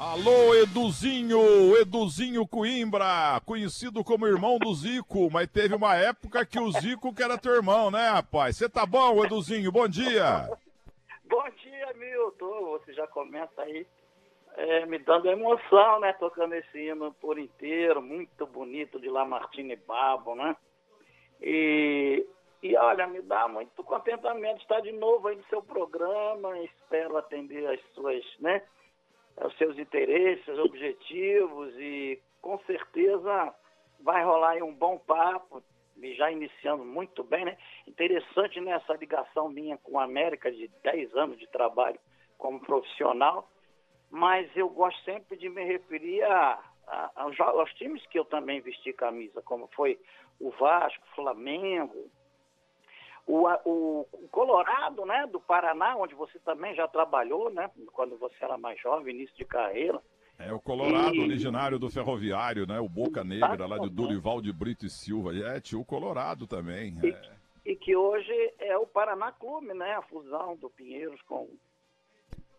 Alô, Eduzinho, Eduzinho Coimbra, conhecido como irmão do Zico, mas teve uma época que o Zico que era teu irmão, né, rapaz? Você tá bom, Eduzinho? Bom dia. Bom dia, Milton. Você já começa aí é, me dando emoção, né? Tocando esse hino por inteiro, muito bonito de Lamartine Babo, né? E, e olha, me dá muito contentamento estar de novo aí no seu programa. Espero atender as suas, né? Os seus interesses, objetivos e com certeza vai rolar aí um bom papo, já iniciando muito bem, né? Interessante nessa ligação minha com a América de 10 anos de trabalho como profissional, mas eu gosto sempre de me referir a, a, aos, aos times que eu também vesti camisa, como foi o Vasco, Flamengo, o, o, o, Colorado, né, do Paraná, onde você também já trabalhou, né, quando você era mais jovem, início de carreira. É o Colorado, e... originário do Ferroviário, né, o Boca Negra, lá de Durival de Brito e Silva. É, tinha o Colorado também. E, é. e que hoje é o Paraná Clube, né, a fusão do Pinheiros com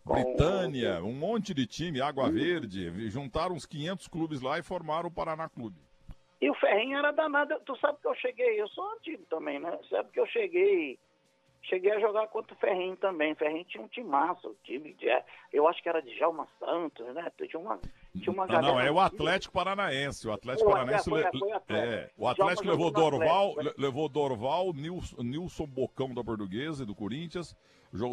Britânia, um monte de time, Água Verde, juntaram uns 500 clubes lá e formaram o Paraná Clube. E o Ferrinho era danado. Tu sabe que eu cheguei, eu sou antigo também, né? Sabe que eu cheguei, cheguei a jogar contra o Ferrinho também. O Ferrinho tinha um timaço, time de, eu acho que era de Jalma Santos, né? Tinha uma, tinha uma não, não, é o Atlético Paranaense. O Atlético Pô, Paranaense foi, foi, foi é, o Atlético levou Dorval, levou Dorval, Nilson, Nilson Bocão da Portuguesa e do Corinthians,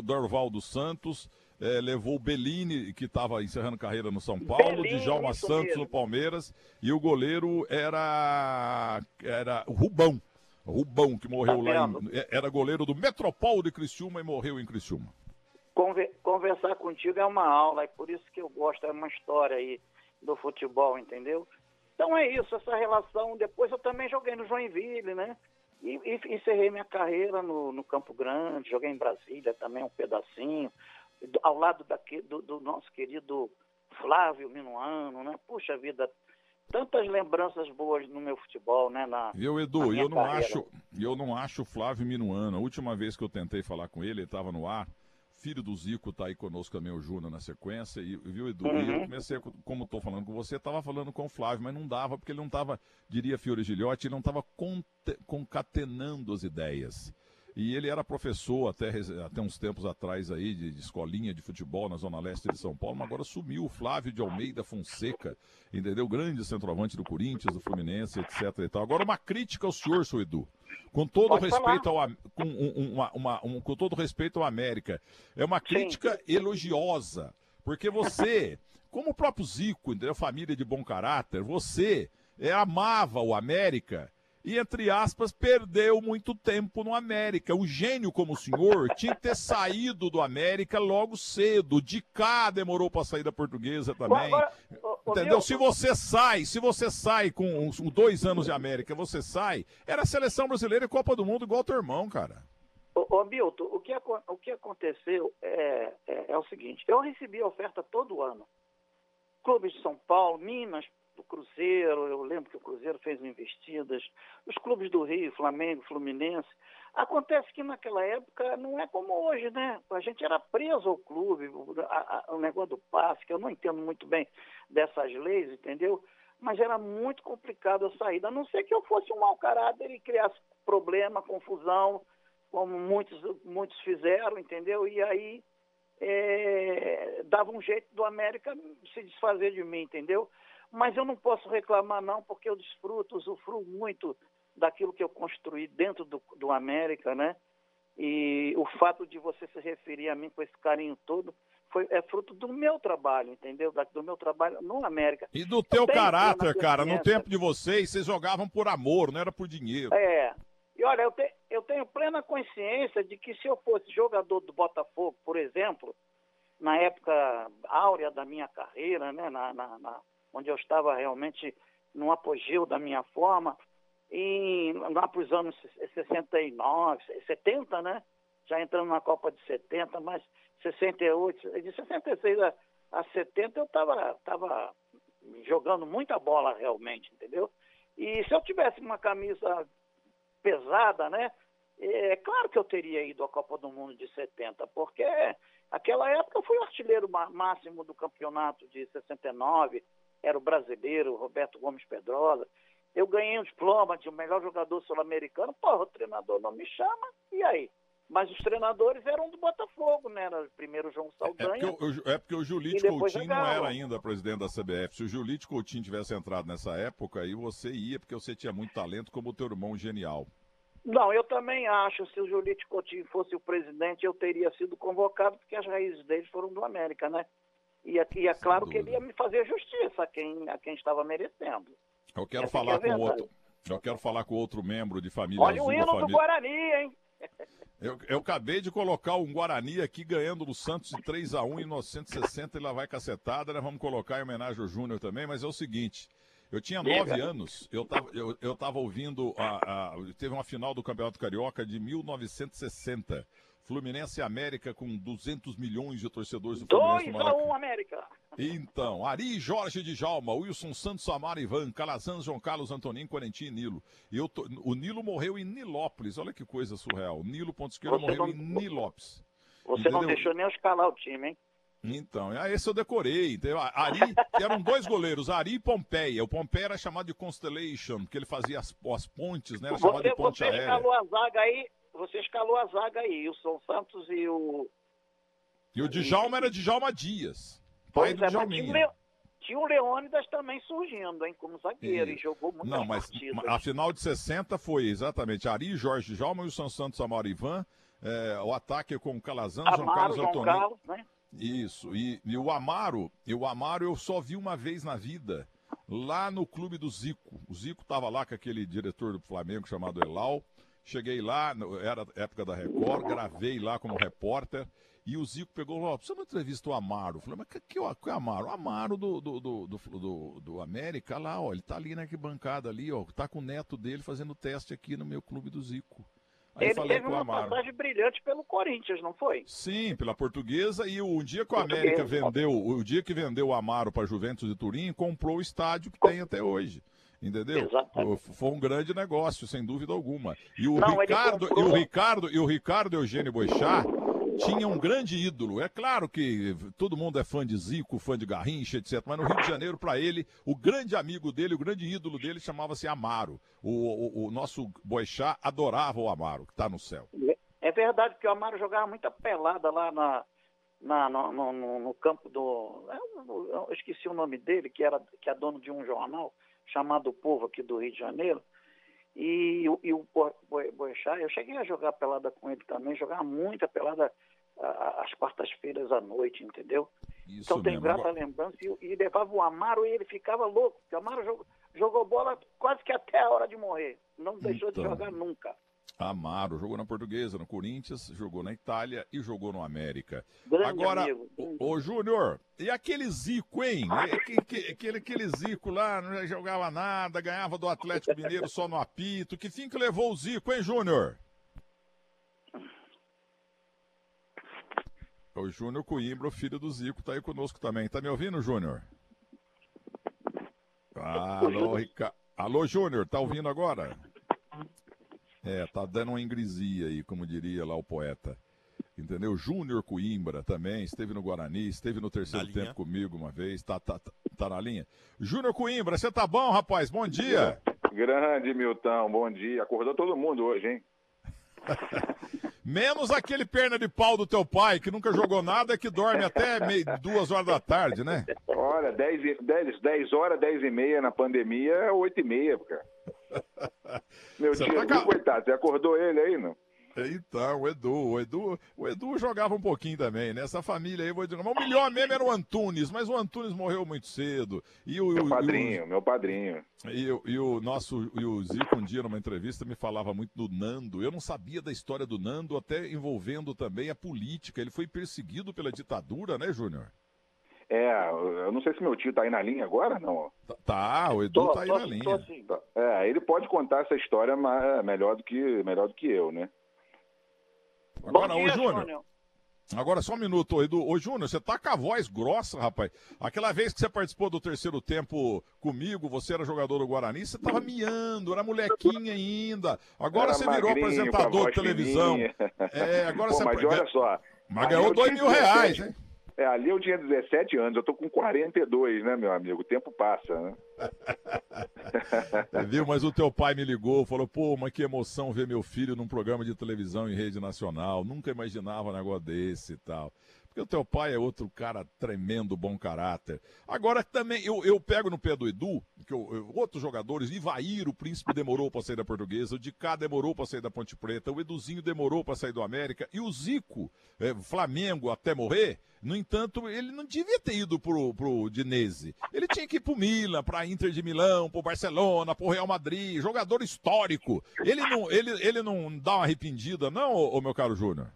Dorval do Santos, é, levou o Bellini, que estava encerrando carreira no São Paulo, Bellini, Djalma Santos mesmo. no Palmeiras, e o goleiro era, era Rubão. Rubão, que morreu tá lá em, é, Era goleiro do Metropol de Criciúma e morreu em Criciúma. Conversar contigo é uma aula, é por isso que eu gosto, é uma história aí do futebol, entendeu? Então é isso, essa relação. Depois eu também joguei no Joinville, né? E, e encerrei minha carreira no, no Campo Grande, joguei em Brasília também um pedacinho ao lado daqui, do, do nosso querido Flávio Minuano, né? Puxa vida, tantas lembranças boas no meu futebol, né? Na, eu, Edu, eu não acho, eu não acho Flávio Minuano. A última vez que eu tentei falar com ele, ele estava no ar. Filho do Zico está aí conosco também, o Júnior, na sequência. E, viu, Edu? Uhum. E eu comecei, como estou falando com você, estava falando com o Flávio, mas não dava, porque ele não estava, diria Fiore Gilhote, ele não estava concatenando as ideias. E ele era professor até, até uns tempos atrás aí, de, de, escolinha de futebol na Zona Leste de São Paulo, mas agora sumiu o Flávio de Almeida Fonseca, entendeu? Grande centroavante do Corinthians, do Fluminense, etc e tal. Agora, uma crítica ao senhor, seu Edu. Com todo Pode respeito ao com, um, uma, uma, um, com todo respeito ao América. É uma crítica Sim. elogiosa. Porque você, como o próprio Zico, entendeu? Família de bom caráter, você é, amava o América e, entre aspas, perdeu muito tempo no América. Um gênio como o senhor tinha que ter saído do América logo cedo. De cá demorou para sair da portuguesa também. Agora, Entendeu? Se você sai, se você sai com dois anos de América, você sai, era a seleção brasileira e Copa do Mundo igual teu irmão, cara. Ô, ô Milton, o que, o que aconteceu é, é, é o seguinte, eu recebi oferta todo ano. Clubes de São Paulo, Minas, do Cruzeiro, eu lembro que o Cruzeiro fez investidas, os clubes do Rio, Flamengo, Fluminense. Acontece que naquela época não é como hoje, né? A gente era preso ao clube, o, negócio do passe, que eu não entendo muito bem dessas leis, entendeu? Mas era muito complicado a saída, a não ser que eu fosse um mau caráter e criasse problema, confusão, como muitos, muitos fizeram, entendeu? E aí é, dava um jeito do América se desfazer de mim, entendeu? Mas eu não posso reclamar, não, porque eu desfruto, usufruo muito daquilo que eu construí dentro do, do América, né? E o fato de você se referir a mim com esse carinho todo foi, é fruto do meu trabalho, entendeu? Do meu trabalho no América. E do teu caráter, cara, no tempo de vocês, vocês jogavam por amor, não era por dinheiro. É. E olha, eu, te, eu tenho plena consciência de que se eu fosse jogador do Botafogo, por exemplo, na época áurea da minha carreira, né, na, na, na onde eu estava realmente no apogeu da minha forma, em, lá para os anos 69, 70, né? Já entrando na Copa de 70, mas 68, de 66 a, a 70 eu estava tava jogando muita bola realmente, entendeu? E se eu tivesse uma camisa pesada, né? É claro que eu teria ido à Copa do Mundo de 70, porque Aquela época eu fui o artilheiro máximo do campeonato de 69, era o brasileiro Roberto Gomes Pedrosa. Eu ganhei um diploma de o melhor jogador sul-americano. Porra, o treinador não me chama, e aí? Mas os treinadores eram do Botafogo, né? Era primeiro João é, é Saldanha. É porque o, é porque o Julite Coutinho não era ainda presidente da CBF. Se o Julite Coutinho tivesse entrado nessa época, aí você ia, porque você tinha muito talento, como o teu irmão genial. Não, eu também acho. Se o Julite Coutinho fosse o presidente, eu teria sido convocado, porque as raízes dele foram do América, né? E aqui é claro que ele ia me fazer justiça a quem, a quem estava merecendo. Eu quero Essa falar é com outro. Eu quero falar com outro membro de família Olha azul. O hino família... do Guarani, hein? Eu, eu, acabei de colocar um Guarani aqui ganhando no Santos de 3 a 1 em 1960 e lá vai cacetada, né? Vamos colocar em homenagem ao Júnior também, mas é o seguinte. Eu tinha nove anos, eu estava eu, eu tava ouvindo. A, a, teve uma final do Campeonato Carioca de 1960. Fluminense e América com 200 milhões de torcedores do Fluminense. 2 a 1 América. Então, Ari Jorge de Jalma, Wilson Santos Samara Ivan, Calazans, João Carlos Antonim, Quarentim e Nilo. E eu tô, o Nilo morreu em Nilópolis, olha que coisa surreal. Nilo, ponto esquerda, morreu não, em Nilópolis. Você Entendeu? não deixou nem eu escalar o time, hein? Então, ah, esse eu decorei. Entendeu? Ari, eram dois goleiros, Ari e Pompeia. O Pompeia era chamado de Constellation, porque ele fazia as, as pontes, né? Era chamado você, de ponte você aérea. escalou a zaga aí, você escalou a zaga aí, o São Santos e o. E o Djalma era Djalma Dias. Pai pois do é. Tinha, tinha o Leônidas também surgindo, hein, como zagueiro, e, e jogou muito Não, mas partidas. a final de 60 foi exatamente Ari, Jorge Djalma e o São Santos Amaro Ivan. É, o ataque com o Calazans, Amaro, João Carlos João Antônio. Carlos, né? Isso. E, e, o Amaro, e o Amaro eu só vi uma vez na vida, lá no clube do Zico. O Zico estava lá com aquele diretor do Flamengo chamado Elal. Cheguei lá, era época da Record, gravei lá como repórter. E o Zico pegou e falou: você não entrevista o Amaro? Eu falei, mas que, que, que é o Amaro? O Amaro do, do, do, do, do América, lá, ó, ele tá ali na bancada ali, ó, tá com o neto dele fazendo teste aqui no meu clube do Zico. Aí ele teve uma Amaro. passagem brilhante pelo Corinthians, não foi? Sim, pela portuguesa. E o dia que o América vendeu, o dia que vendeu o Amaro para Juventus de Turim, comprou o estádio que tem até hoje. Entendeu? Exatamente. Foi um grande negócio, sem dúvida alguma. E o não, Ricardo, e o Ricardo, e o Ricardo Eugênio Boixá tinha um grande ídolo. É claro que todo mundo é fã de Zico, fã de Garrincha, etc. Mas no Rio de Janeiro, para ele, o grande amigo dele, o grande ídolo dele chamava-se Amaro. O, o, o, nosso Boixá adorava o Amaro, que está no céu. É verdade que o Amaro jogava muita pelada lá na, na no, no, no, campo do. Eu, eu, esqueci o nome dele, que, era, que é dono de um jornal chamado Povo aqui do Rio de Janeiro. E, e o Boechat, eu cheguei a jogar pelada com ele também, jogar muita pelada às quartas-feiras à noite, entendeu? Isso então tem grata lembrança. E, e, levava o Amaro e ele ficava louco. O Amaro jogou, jogou bola quase que até a hora de morrer. Não deixou então... de jogar nunca. Amaro, jogou na Portuguesa, no Corinthians, jogou na Itália e jogou no América. Grande Agora, amigo, ô, ô Júnior, e aquele Zico, hein? aquele, aquele Zico lá, não jogava nada, ganhava do Atlético Mineiro só no apito. Que fim que levou o Zico, hein, Júnior? O Júnior Coimbra, o filho do Zico, tá aí conosco também. Tá me ouvindo, Júnior? Alô, Rica... Alô, Júnior, tá ouvindo agora? É, tá dando uma ingresia aí, como diria lá o poeta. Entendeu? Júnior Coimbra também, esteve no Guarani, esteve no terceiro na tempo linha. comigo uma vez, tá, tá, tá, tá na linha. Júnior Coimbra, você tá bom, rapaz? Bom dia! Grande, Milton, bom dia. Acordou todo mundo hoje, hein? Menos aquele perna de pau do teu pai, que nunca jogou nada, que dorme até meio, duas horas da tarde, né? Olha, 10, 10, 10 horas, 10 e meia na pandemia, é 8 e meia, cara. Meu você tio, tá... coitado, você acordou ele aí, não? Então, o Edu, o Edu, o Edu jogava um pouquinho também, né? Essa família aí, vou dizer, o melhor mesmo era o Antunes, mas o Antunes morreu muito cedo. E o, meu padrinho, o, meu padrinho. E, e, o nosso, e o Zico um dia numa entrevista me falava muito do Nando. Eu não sabia da história do Nando, até envolvendo também a política. Ele foi perseguido pela ditadura, né, Júnior? É, eu não sei se meu tio tá aí na linha agora, não. Tá, o Edu tô, tá aí tô, na linha. Assim. É, ele pode contar essa história melhor do que, melhor do que eu, né? Agora, dia, ô Júnior. Agora só um minuto, Edu. Ô, Júnior, você tá com a voz grossa, rapaz. Aquela vez que você participou do terceiro tempo comigo, você era jogador do Guarani, você tava miando, era molequinha ainda. Agora era você virou apresentador de televisão. É, agora Pô, você... Mas olha só, Mas ganhou dois mil reais, hein? É, ali eu tinha 17 anos, eu tô com 42, né, meu amigo? O tempo passa, né? viu? Mas o teu pai me ligou, falou, pô, mas que emoção ver meu filho num programa de televisão em rede nacional. Nunca imaginava um negócio desse e tal. Porque o teu pai é outro cara tremendo, bom caráter. Agora também, eu, eu pego no pé do Edu, que eu, eu, outros jogadores, Ivair, o príncipe demorou para sair da portuguesa, o Dicá demorou para sair da Ponte Preta, o Eduzinho demorou para sair do América, e o Zico, é, Flamengo até morrer, no entanto, ele não devia ter ido pro, pro Dinese. Ele tinha que ir pro Milan, pra Inter de Milão, pro Barcelona, pro Real Madrid, jogador histórico. Ele não, ele, ele não dá uma arrependida, não, ô, ô meu caro Júnior?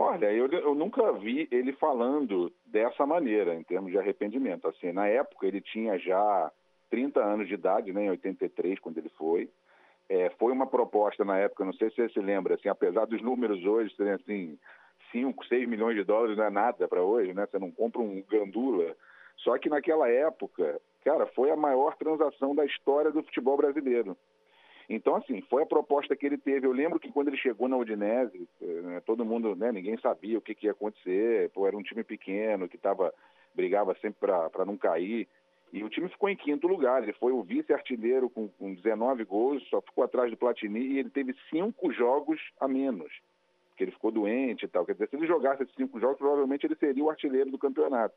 Olha, eu, eu nunca vi ele falando dessa maneira, em termos de arrependimento. Assim, na época ele tinha já 30 anos de idade, né, em 83, quando ele foi. É, foi uma proposta na época, não sei se você se lembra, assim, apesar dos números hoje serem assim, 5, 6 milhões de dólares não é nada para hoje, né? Você não compra um gandula. Só que naquela época, cara, foi a maior transação da história do futebol brasileiro. Então, assim, foi a proposta que ele teve. Eu lembro que quando ele chegou na Udinese, né, todo mundo, né, ninguém sabia o que, que ia acontecer. Pô, era um time pequeno que tava, brigava sempre para não cair. E o time ficou em quinto lugar. Ele foi o vice-artilheiro com, com 19 gols, só ficou atrás do Platini e ele teve cinco jogos a menos, porque ele ficou doente e tal. Quer dizer, se ele jogasse esses cinco jogos, provavelmente ele seria o artilheiro do campeonato.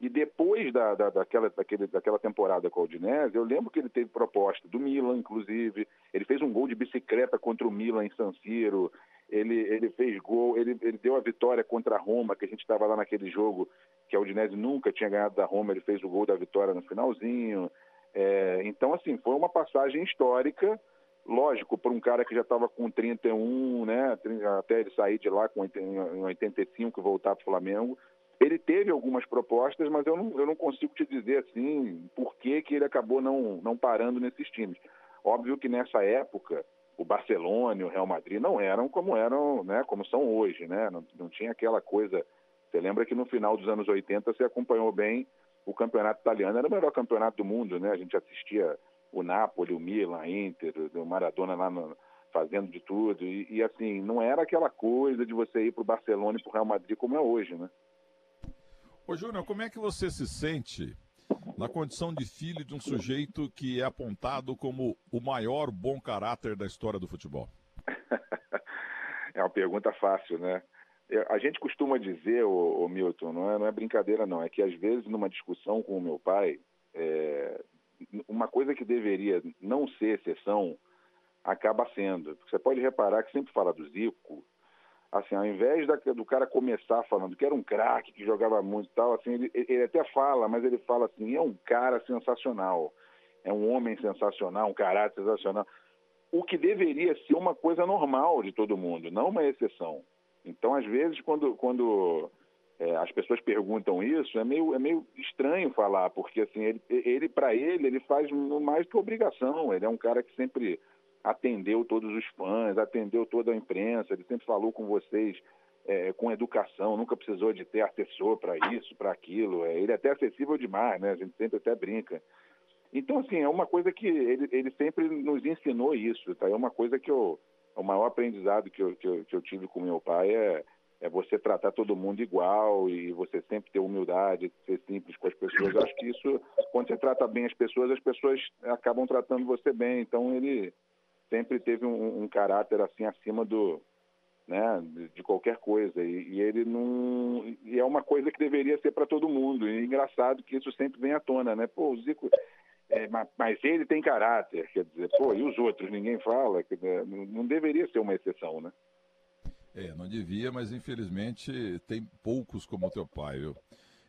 E depois da, da, daquela, daquele, daquela temporada com a Udinese, eu lembro que ele teve proposta do Milan, inclusive. Ele fez um gol de bicicleta contra o Milan em San Siro. Ele, ele fez gol, ele, ele deu a vitória contra a Roma, que a gente estava lá naquele jogo que a Udinese nunca tinha ganhado da Roma. Ele fez o gol da vitória no finalzinho. É, então, assim, foi uma passagem histórica. Lógico, para um cara que já estava com 31, né, até ele sair de lá com, em 85 e voltar para o Flamengo, ele teve algumas propostas, mas eu não, eu não consigo te dizer assim por que, que ele acabou não, não parando nesses times. Óbvio que nessa época o Barcelona e o Real Madrid não eram como eram, né, como são hoje, né? Não, não tinha aquela coisa. Você lembra que no final dos anos 80 você acompanhou bem o campeonato italiano, era o melhor campeonato do mundo, né? A gente assistia o Napoli, o Milan, a Inter, o Maradona lá no, fazendo de tudo. E, e, assim, não era aquela coisa de você ir para o Barcelona e para o Real Madrid como é hoje, né? Ô, Júnior, como é que você se sente na condição de filho de um sujeito que é apontado como o maior bom caráter da história do futebol? é uma pergunta fácil, né? A gente costuma dizer, ô Milton, não é, não é, brincadeira não, é que às vezes numa discussão com o meu pai, é, uma coisa que deveria não ser exceção acaba sendo. Você pode reparar que sempre fala do Zico, assim, ao invés da, do cara começar falando que era um craque, que jogava muito e tal, assim, ele, ele até fala, mas ele fala assim, é um cara sensacional, é um homem sensacional, um caráter sensacional. O que deveria ser uma coisa normal de todo mundo, não uma exceção. Então, às vezes, quando, quando é, as pessoas perguntam isso, é meio, é meio estranho falar, porque assim, ele, ele para ele, ele faz mais que obrigação. Ele é um cara que sempre atendeu todos os fãs, atendeu toda a imprensa, ele sempre falou com vocês é, com educação, nunca precisou de ter assessor para isso, para aquilo. É, ele é até acessível demais, né? A gente sempre até brinca. Então, assim, é uma coisa que ele, ele sempre nos ensinou isso, tá? É uma coisa que eu, o maior aprendizado que eu, que eu, que eu tive com meu pai é, é você tratar todo mundo igual e você sempre ter humildade, ser simples com as pessoas. Eu acho que isso, quando você trata bem as pessoas, as pessoas acabam tratando você bem. Então, ele, sempre teve um, um caráter assim acima do né, de, qualquer coisa e, e, ele não e é uma coisa que deveria ser para todo mundo e é engraçado que isso sempre vem à tona né pô o Zico é, mas, mas, ele tem caráter quer dizer pô e os outros ninguém fala que não, não deveria ser uma exceção né é não devia mas infelizmente tem poucos como o teu pai viu?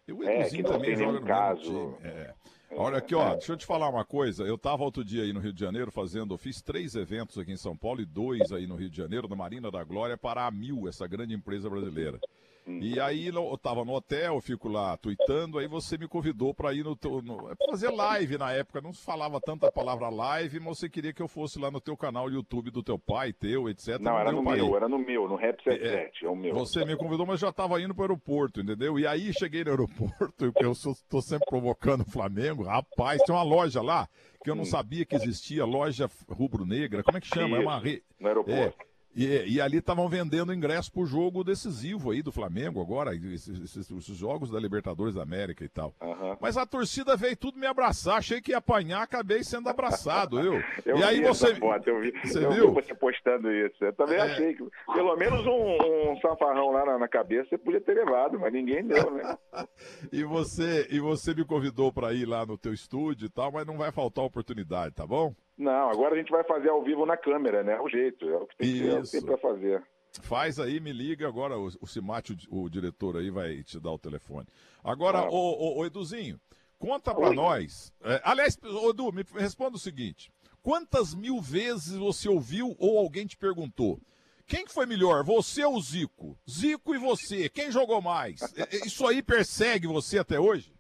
E o é, Eduzinho também joga no caso. mesmo time. É. Olha aqui, ó, deixa eu te falar uma coisa. Eu estava outro dia aí no Rio de Janeiro fazendo, fiz três eventos aqui em São Paulo e dois aí no Rio de Janeiro, na Marina da Glória, para a Mil, essa grande empresa brasileira. E aí eu tava no hotel, eu fico lá tweetando, aí você me convidou para ir no teu. No, é fazer live na época, não se falava tanto a palavra live, mas você queria que eu fosse lá no teu canal YouTube do teu pai, teu, etc. Não, era no meu, era no meu, no Rap 77, é, é o meu. Você me convidou, mas já tava indo para o aeroporto, entendeu? E aí cheguei no aeroporto, porque eu sou, tô sempre provocando o Flamengo, rapaz, tem uma loja lá que eu não sabia que existia, loja rubro-negra, como é que chama? Isso, é uma re... No aeroporto. É, E, e, ali estavam vendendo ingresso pro jogo decisivo aí do Flamengo agora, esses, esses, esses jogos da Libertadores da América e tal. Uhum. Mas a torcida veio tudo me abraçar, achei que ia apanhar, acabei sendo abraçado, eu. eu e aí você. Foto, eu vi, você eu viu? Vi você postando isso. Eu também é... achei que pelo menos um, um safarrão lá na, na, cabeça você podia ter levado, mas ninguém deu, né? e, você, e você me convidou para ir lá no teu estúdio e tal, mas não vai faltar oportunidade, tá bom? Não, agora a gente vai fazer ao vivo na câmera, né? É o jeito, é o que tem, é que tem para fazer. Faz aí, me liga agora, o, o Cimate, o, o, diretor aí, vai te dar o telefone. Agora, ah. o, o, Eduzinho, conta para nós. É, aliás, Edu, me responda o seguinte: quantas mil vezes você ouviu ou alguém te perguntou? Quem foi melhor, você ou Zico? Zico e você, quem jogou mais? Isso aí persegue você até hoje?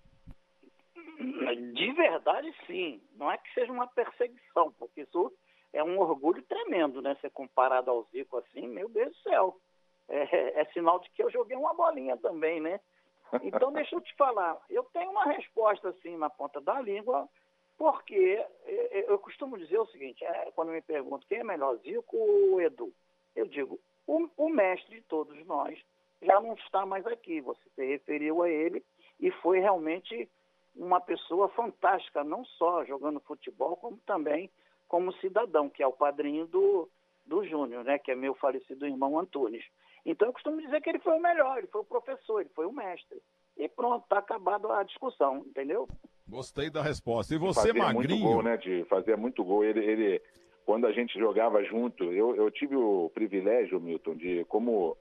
De verdade, sim. Não é que seja uma perseguição, porque isso é um orgulho tremendo, né? Ser comparado ao Zico assim, meu Deus do céu. É, é sinal de que eu joguei uma bolinha também, né? Então, deixa eu te falar. Eu tenho uma resposta assim na ponta da língua, porque eu costumo dizer o seguinte: é, quando me perguntam quem é melhor, Zico ou Edu, eu digo, o, o mestre de todos nós já não está mais aqui. Você se referiu a ele e foi realmente uma pessoa fantástica, não só jogando futebol, como também como cidadão, que é o padrinho do, do Júnior, né, que é meu falecido irmão Antunes. Então eu costumo dizer que ele foi o melhor, ele foi o professor, ele foi o mestre. E pronto, está acabado a discussão, entendeu? Gostei da resposta. E você, fazia magrinho? Muito gol, né, de fazer muito gol. Ele, ele, quando a gente jogava junto, eu, eu tive o privilégio, Milton, de como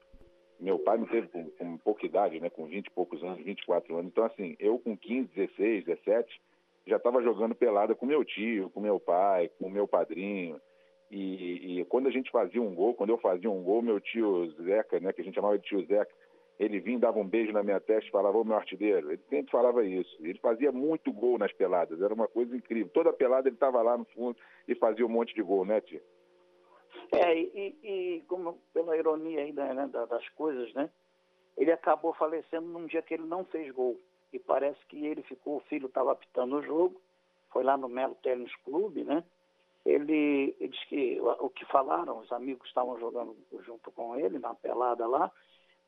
meu pai me teve com, com, pouca idade, né, com 20 e poucos anos, 24 anos. Então, assim, eu com 15, 16, 17, já estava jogando pelada com meu tio, com meu pai, com meu padrinho. E, e, quando a gente fazia um gol, quando eu fazia um gol, meu tio Zeca, né, que a gente chamava de tio Zeca, ele vinha, dava um beijo na minha testa e falava, ô meu artilheiro. Ele sempre falava isso. Ele fazia muito gol nas peladas, era uma coisa incrível. Toda pelada ele estava lá no fundo e fazia um monte de gol, né, tio? É, e, e como pela ironia ainda né, das coisas, né? Ele acabou falecendo num dia que ele não fez gol. E parece que ele ficou, o filho estava apitando o jogo, foi lá no Melo Tênis Clube, né? Ele, ele disse que o, o que falaram, os amigos estavam jogando junto com ele na pelada lá,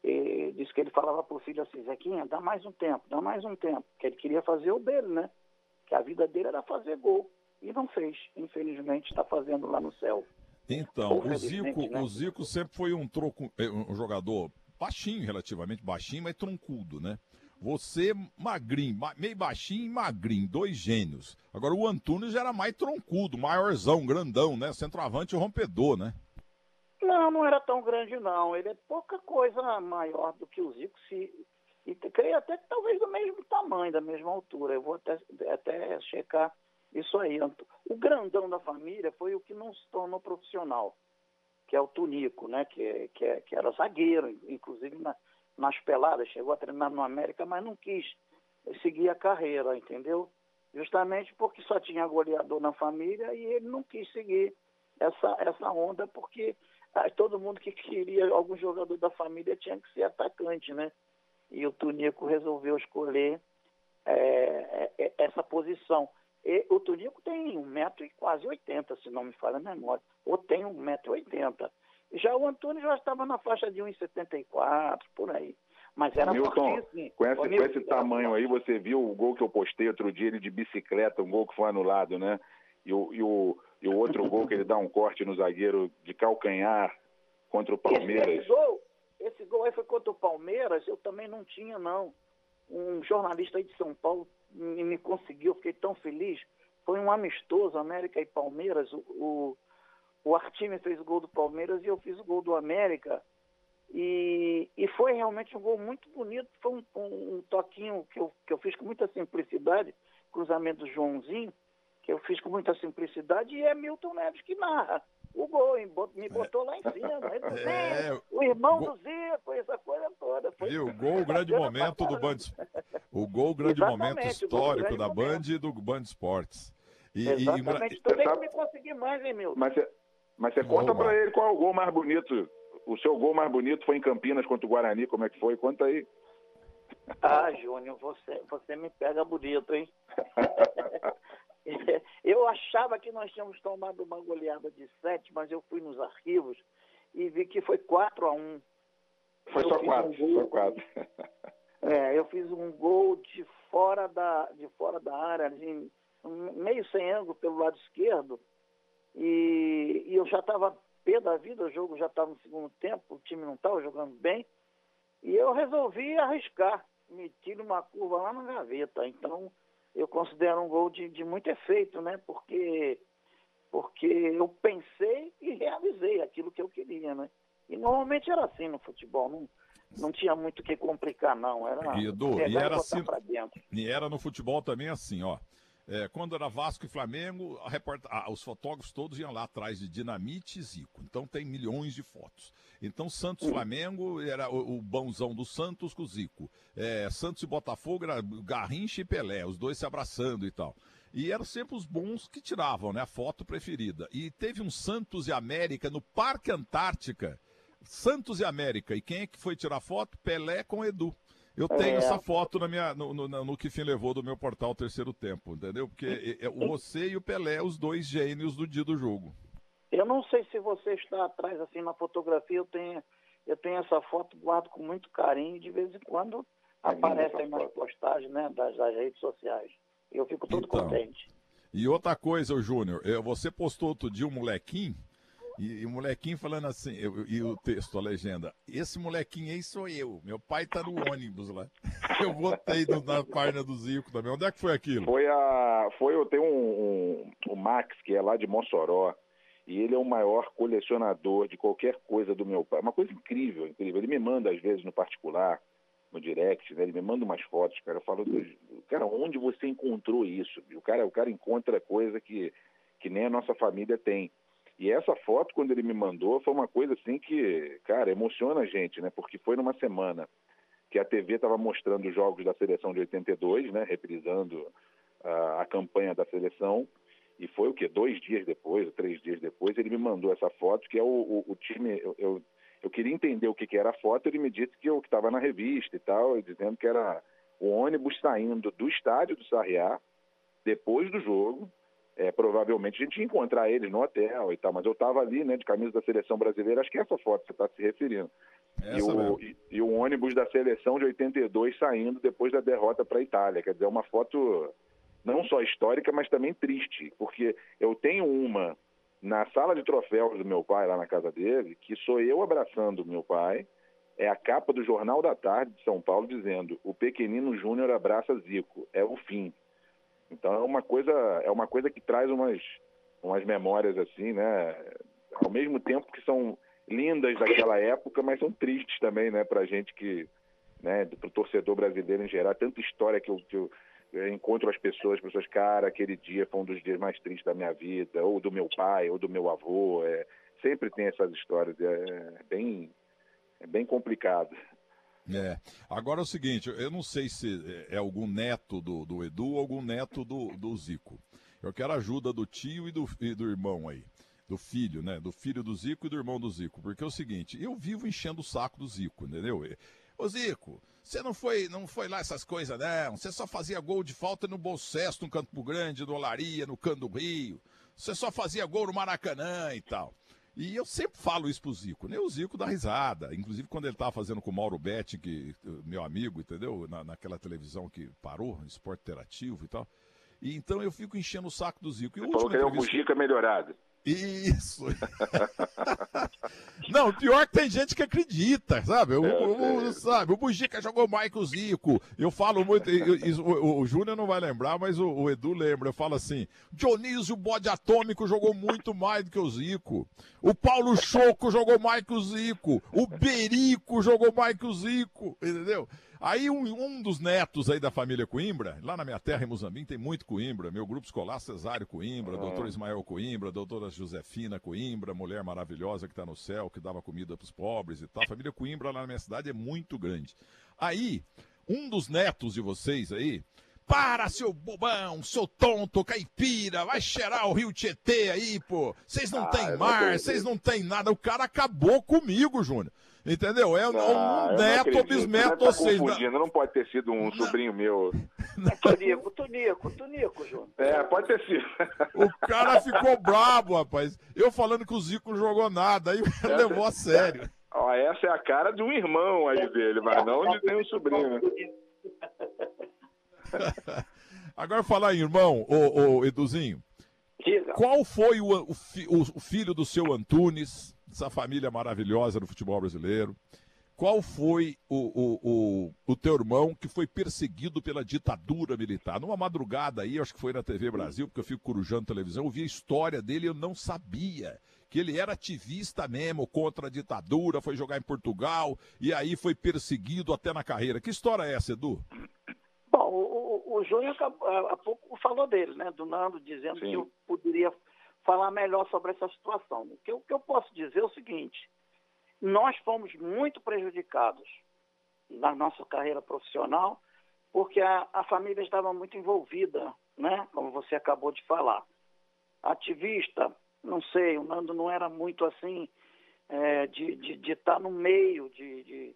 e disse que ele falava para o filho assim, Zequinha, dá mais um tempo, dá mais um tempo, que ele queria fazer o dele, né? Que a vida dele era fazer gol. E não fez, infelizmente, está fazendo lá no céu. Então, o Zico, né? o Zico sempre foi um, troco, eh, um jogador baixinho, relativamente baixinho, mas troncudo, né? Você magrinho, meio baixinho e magrinho, dois gênios. Agora o Antunes já era mais troncudo, maiorzão, grandão, né? Centroavante rompedor, né? Não, não era tão grande não. Ele é pouca coisa maior do que o Zico, se e creio até que talvez do mesmo tamanho, da mesma altura. Eu vou até, até checar isso aí. O grandão da família foi o que não se tornou profissional, que é o Tunico, né? que, que, que era zagueiro, inclusive na, nas peladas, chegou a treinar no América, mas não quis seguir a carreira, entendeu? Justamente porque só tinha goleador na família e ele não quis seguir essa, essa onda, porque ah, todo mundo que queria algum jogador da família tinha que ser atacante, né? E o Tunico resolveu escolher é essa posição. E o Tunico tem 1,80m quase 80, se não me falha a memória. Ou tem 1,80m. Já o Antônio já estava na faixa de 1,74, por aí. Mas era Milton, com esse, com esse tamanho aí, você viu o gol que eu postei outro dia, ele de bicicleta, um gol que foi anulado, né? E o, e o, e o outro gol que ele dá um corte no zagueiro de calcanhar contra o Palmeiras. Esse, esse, gol, esse gol aí foi contra o Palmeiras, eu também não tinha, não. Um jornalista aí de São Paulo me, me conseguiu, fiquei tão feliz. Foi um amistoso, América e Palmeiras. O, o, o Artime fez o gol do Palmeiras e eu fiz o gol do América. E, e foi realmente um gol muito bonito. Foi um, um, um toquinho que eu, que eu fiz com muita simplicidade, cruzamento do Joãozinho, que eu fiz com muita simplicidade, e é Milton Neves que narra o gol, me botou lá em cima. É, o irmão do Zico, essa coisa toda. Foi... Viu, o gol, grande momento do Band O gol, grande momento histórico gol, da Band e do Band Esportes. E, Exatamente, e... tu tem que me conseguir mais, hein, Milton? Mas, mas você conta para ele qual é o gol mais bonito. O seu gol mais bonito foi em Campinas contra o Guarani, como é que foi? Conta aí. Ah, Júnior, você, você me pega bonito, hein? Eu achava que nós tínhamos tomado uma goleada de sete, mas eu fui nos arquivos e vi que foi 4 a 1 Foi só 4, um só 4. É, eu fiz um gol de fora da, de fora da área, de, meio sem ângulo pelo lado esquerdo, e, e eu já estava pé da vida, o jogo já estava no segundo tempo, o time não estava jogando bem, e eu resolvi arriscar, meter uma curva lá na gaveta. Então, eu considero um gol de, de muito efeito, né? Porque, porque eu pensei e realizei aquilo que eu queria, né? E normalmente era assim no futebol, não, não tinha muito o que complicar, não. Era Edu, e era assim, e era no futebol também assim, ó. É, quando era Vasco e Flamengo, a os fotógrafos todos iam lá atrás de Dinamite e Zico. Então tem milhões de fotos. Então Santos e Flamengo era o, o bonzão do Santos com o Zico. É, Santos e Botafogo era Garrincha e Pelé, os dois se abraçando e tal. E eram sempre os bons que tiravam, né? A foto preferida. E teve um Santos e América no Parque Antártica. Santos e América. E quem é que foi tirar foto? Pelé com Edu. Eu tenho é. essa foto na minha, no, no, no, que fim levou do meu portal Terceiro Tempo, entendeu? Porque é, é, o você e o Pelé, os dois gênios do dia do jogo. Eu não sei se você está atrás, assim, na fotografia, eu tenho, eu tenho essa foto, guardo com muito carinho, de vez em quando aparece aí nas postagens, né, das, das, redes sociais. Eu fico todo então, contente. E outra coisa, Júnior, você postou outro dia um molequinho e, o molequinho falando assim, eu, e o texto, a legenda, esse molequinho aí sou eu, meu pai tá no ônibus lá. Eu botei no, na página do Zico também. Onde é que foi aquilo? Foi a. Foi, eu tenho um, um, o Max, que é lá de Mossoró, e ele é o maior colecionador de qualquer coisa do meu pai. Uma coisa incrível, incrível. Ele me manda, às vezes, no particular, no direct, né? Ele me manda umas fotos, cara. Eu falo, cara, onde você encontrou isso? O cara, o cara encontra coisa que, que nem a nossa família tem. E essa foto, quando ele me mandou, foi uma coisa assim que, cara, emociona a gente, né? Porque foi numa semana que a TV estava mostrando os jogos da seleção de 82, né? Reprisando a, a campanha da seleção. E foi o quê? Dois dias depois, três dias depois, ele me mandou essa foto, que é o, o, o time. Eu, eu, eu, queria entender o que, que era a foto, ele me disse que eu estava na revista e tal, dizendo que era o ônibus saindo do estádio do Sarriá, depois do jogo, é, provavelmente a gente ia encontrar ele no hotel e tal, mas eu estava ali, né, de camisa da seleção brasileira, acho que é essa foto que você está se referindo. E o, e, e o, ônibus da seleção de 82 saindo depois da derrota para a Itália. Quer dizer, é uma foto não só histórica, mas também triste, porque eu tenho uma na sala de troféus do meu pai, lá na casa dele, que sou eu abraçando meu pai, é a capa do Jornal da Tarde de São Paulo dizendo: o pequenino Júnior abraça Zico, é o fim. Então é uma coisa, é uma coisa que traz umas, umas memórias assim, né? Ao mesmo tempo que são lindas daquela época, mas são tristes também, né? Para gente que, né? Para o torcedor brasileiro em geral, tanta história que eu, que eu, encontro as pessoas, as pessoas, cara, aquele dia foi um dos dias mais tristes da minha vida, ou do meu pai, ou do meu avô. É, sempre tem essas histórias, é, é bem, é bem complicado. É. Agora é o seguinte, eu não sei se é algum neto do, do Edu ou algum neto do, do Zico. Eu quero a ajuda do tio e do, e do irmão aí. Do filho, né? Do filho do Zico e do irmão do Zico. Porque é o seguinte, eu vivo enchendo o saco do Zico, entendeu? Ô Zico, você não foi, não foi lá essas coisas, não. Você só fazia gol de falta no Bolsesto, no Campo Grande, no Olaria, no Cano do Rio. Você só fazia gol no Maracanã e tal. E eu sempre falo isso pro Zico, né? O Zico dá risada. Inclusive quando ele tava fazendo com o Mauro Betti, que, meu amigo, entendeu? Na, naquela televisão que parou, esporte interativo e tal. E então eu fico enchendo o saco do Zico. E Você falou que é o Mujica melhorado. Isso. Não, pior que tem gente que acredita, sabe? O, o, o sabe? o Bujica jogou mais que o Zico. Eu falo muito, eu, eu, o, o Júnior não vai lembrar, mas o, o, Edu lembra. Eu falo assim: Dionísio Bode Atômico jogou muito mais do que o Zico. O Paulo Choco jogou mais que o Zico. O Berico jogou mais que o Zico. Entendeu? Aí um, um, dos netos aí da família Coimbra, lá na minha terra em Moçambique tem muito Coimbra, meu grupo escolar Cesário Coimbra, ah. doutor Ismael Coimbra, doutora Josefina Coimbra, mulher maravilhosa que está no céu, que dava comida para os pobres e tal. A família Coimbra lá na minha cidade é muito grande. Aí, um dos netos de vocês aí, para, seu bobão, seu tonto, caipira, vai cheirar o rio Tietê aí, pô. Vocês não ah, têm mar, vocês não têm nada. O cara acabou comigo, Júnior. Entendeu? É ah, um neto bisneto, ou seja. Confundindo. Não pode ter sido um sobrinho meu. É Tonico, Tonico, Tonico, João. É, pode ter sido. O cara ficou brabo, rapaz. Eu falando que o Zico não jogou nada, aí essa, levou a sério. Ó, essa é a cara de um irmão aí dele, mas não de nenhum sobrinho. Agora falar em irmão, ô, ô Eduzinho. Qual foi o, o, o, filho do seu Antunes, essa família maravilhosa do futebol brasileiro? Qual foi o, o, o, o teu irmão que foi perseguido pela ditadura militar? Numa madrugada aí, acho que foi na TV Brasil, porque eu fico corujando televisão, eu vi a história dele e eu não sabia que ele era ativista mesmo contra a ditadura, foi jogar em Portugal e aí foi perseguido até na carreira. Que história é essa, Edu? Bom, o, o Júnior há pouco falou dele, né? Do Nando, dizendo Sim. que eu poderia falar melhor sobre essa situação. O que, o que eu posso dizer é o seguinte: nós fomos muito prejudicados na nossa carreira profissional, porque a, a família estava muito envolvida, né? Como você acabou de falar. Ativista, não sei, o Nando não era muito assim é, de, de, de estar no meio de, de,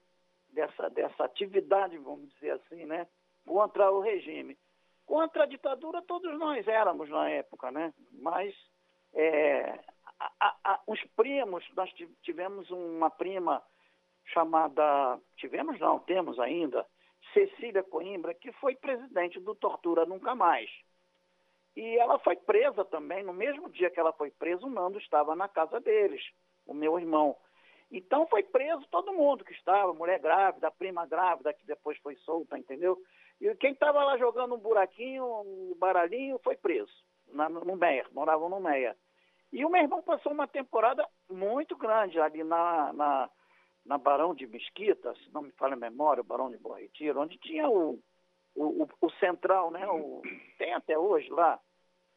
dessa, dessa atividade, vamos dizer assim, né? contra o regime. Contra a ditadura todos nós éramos na época, né? Mas é, a, a, os primos, nós tivemos uma prima chamada, tivemos não, temos ainda, Cecília Coimbra, que foi presidente do Tortura Nunca Mais. E ela foi presa também, no mesmo dia que ela foi presa, o Nando estava na casa deles, o meu irmão. Então foi preso todo mundo que estava, mulher grávida, prima grávida, que depois foi solta, entendeu? E quem estava lá jogando um buraquinho, um baralhinho, foi preso, na, no Meia, moravam no Meia. E o meu irmão passou uma temporada muito grande ali na, na, na Barão de Mesquita, se não me falha a memória, o Barão de Bom Retiro, onde tinha o, o, o, central, né? O, tem até hoje lá.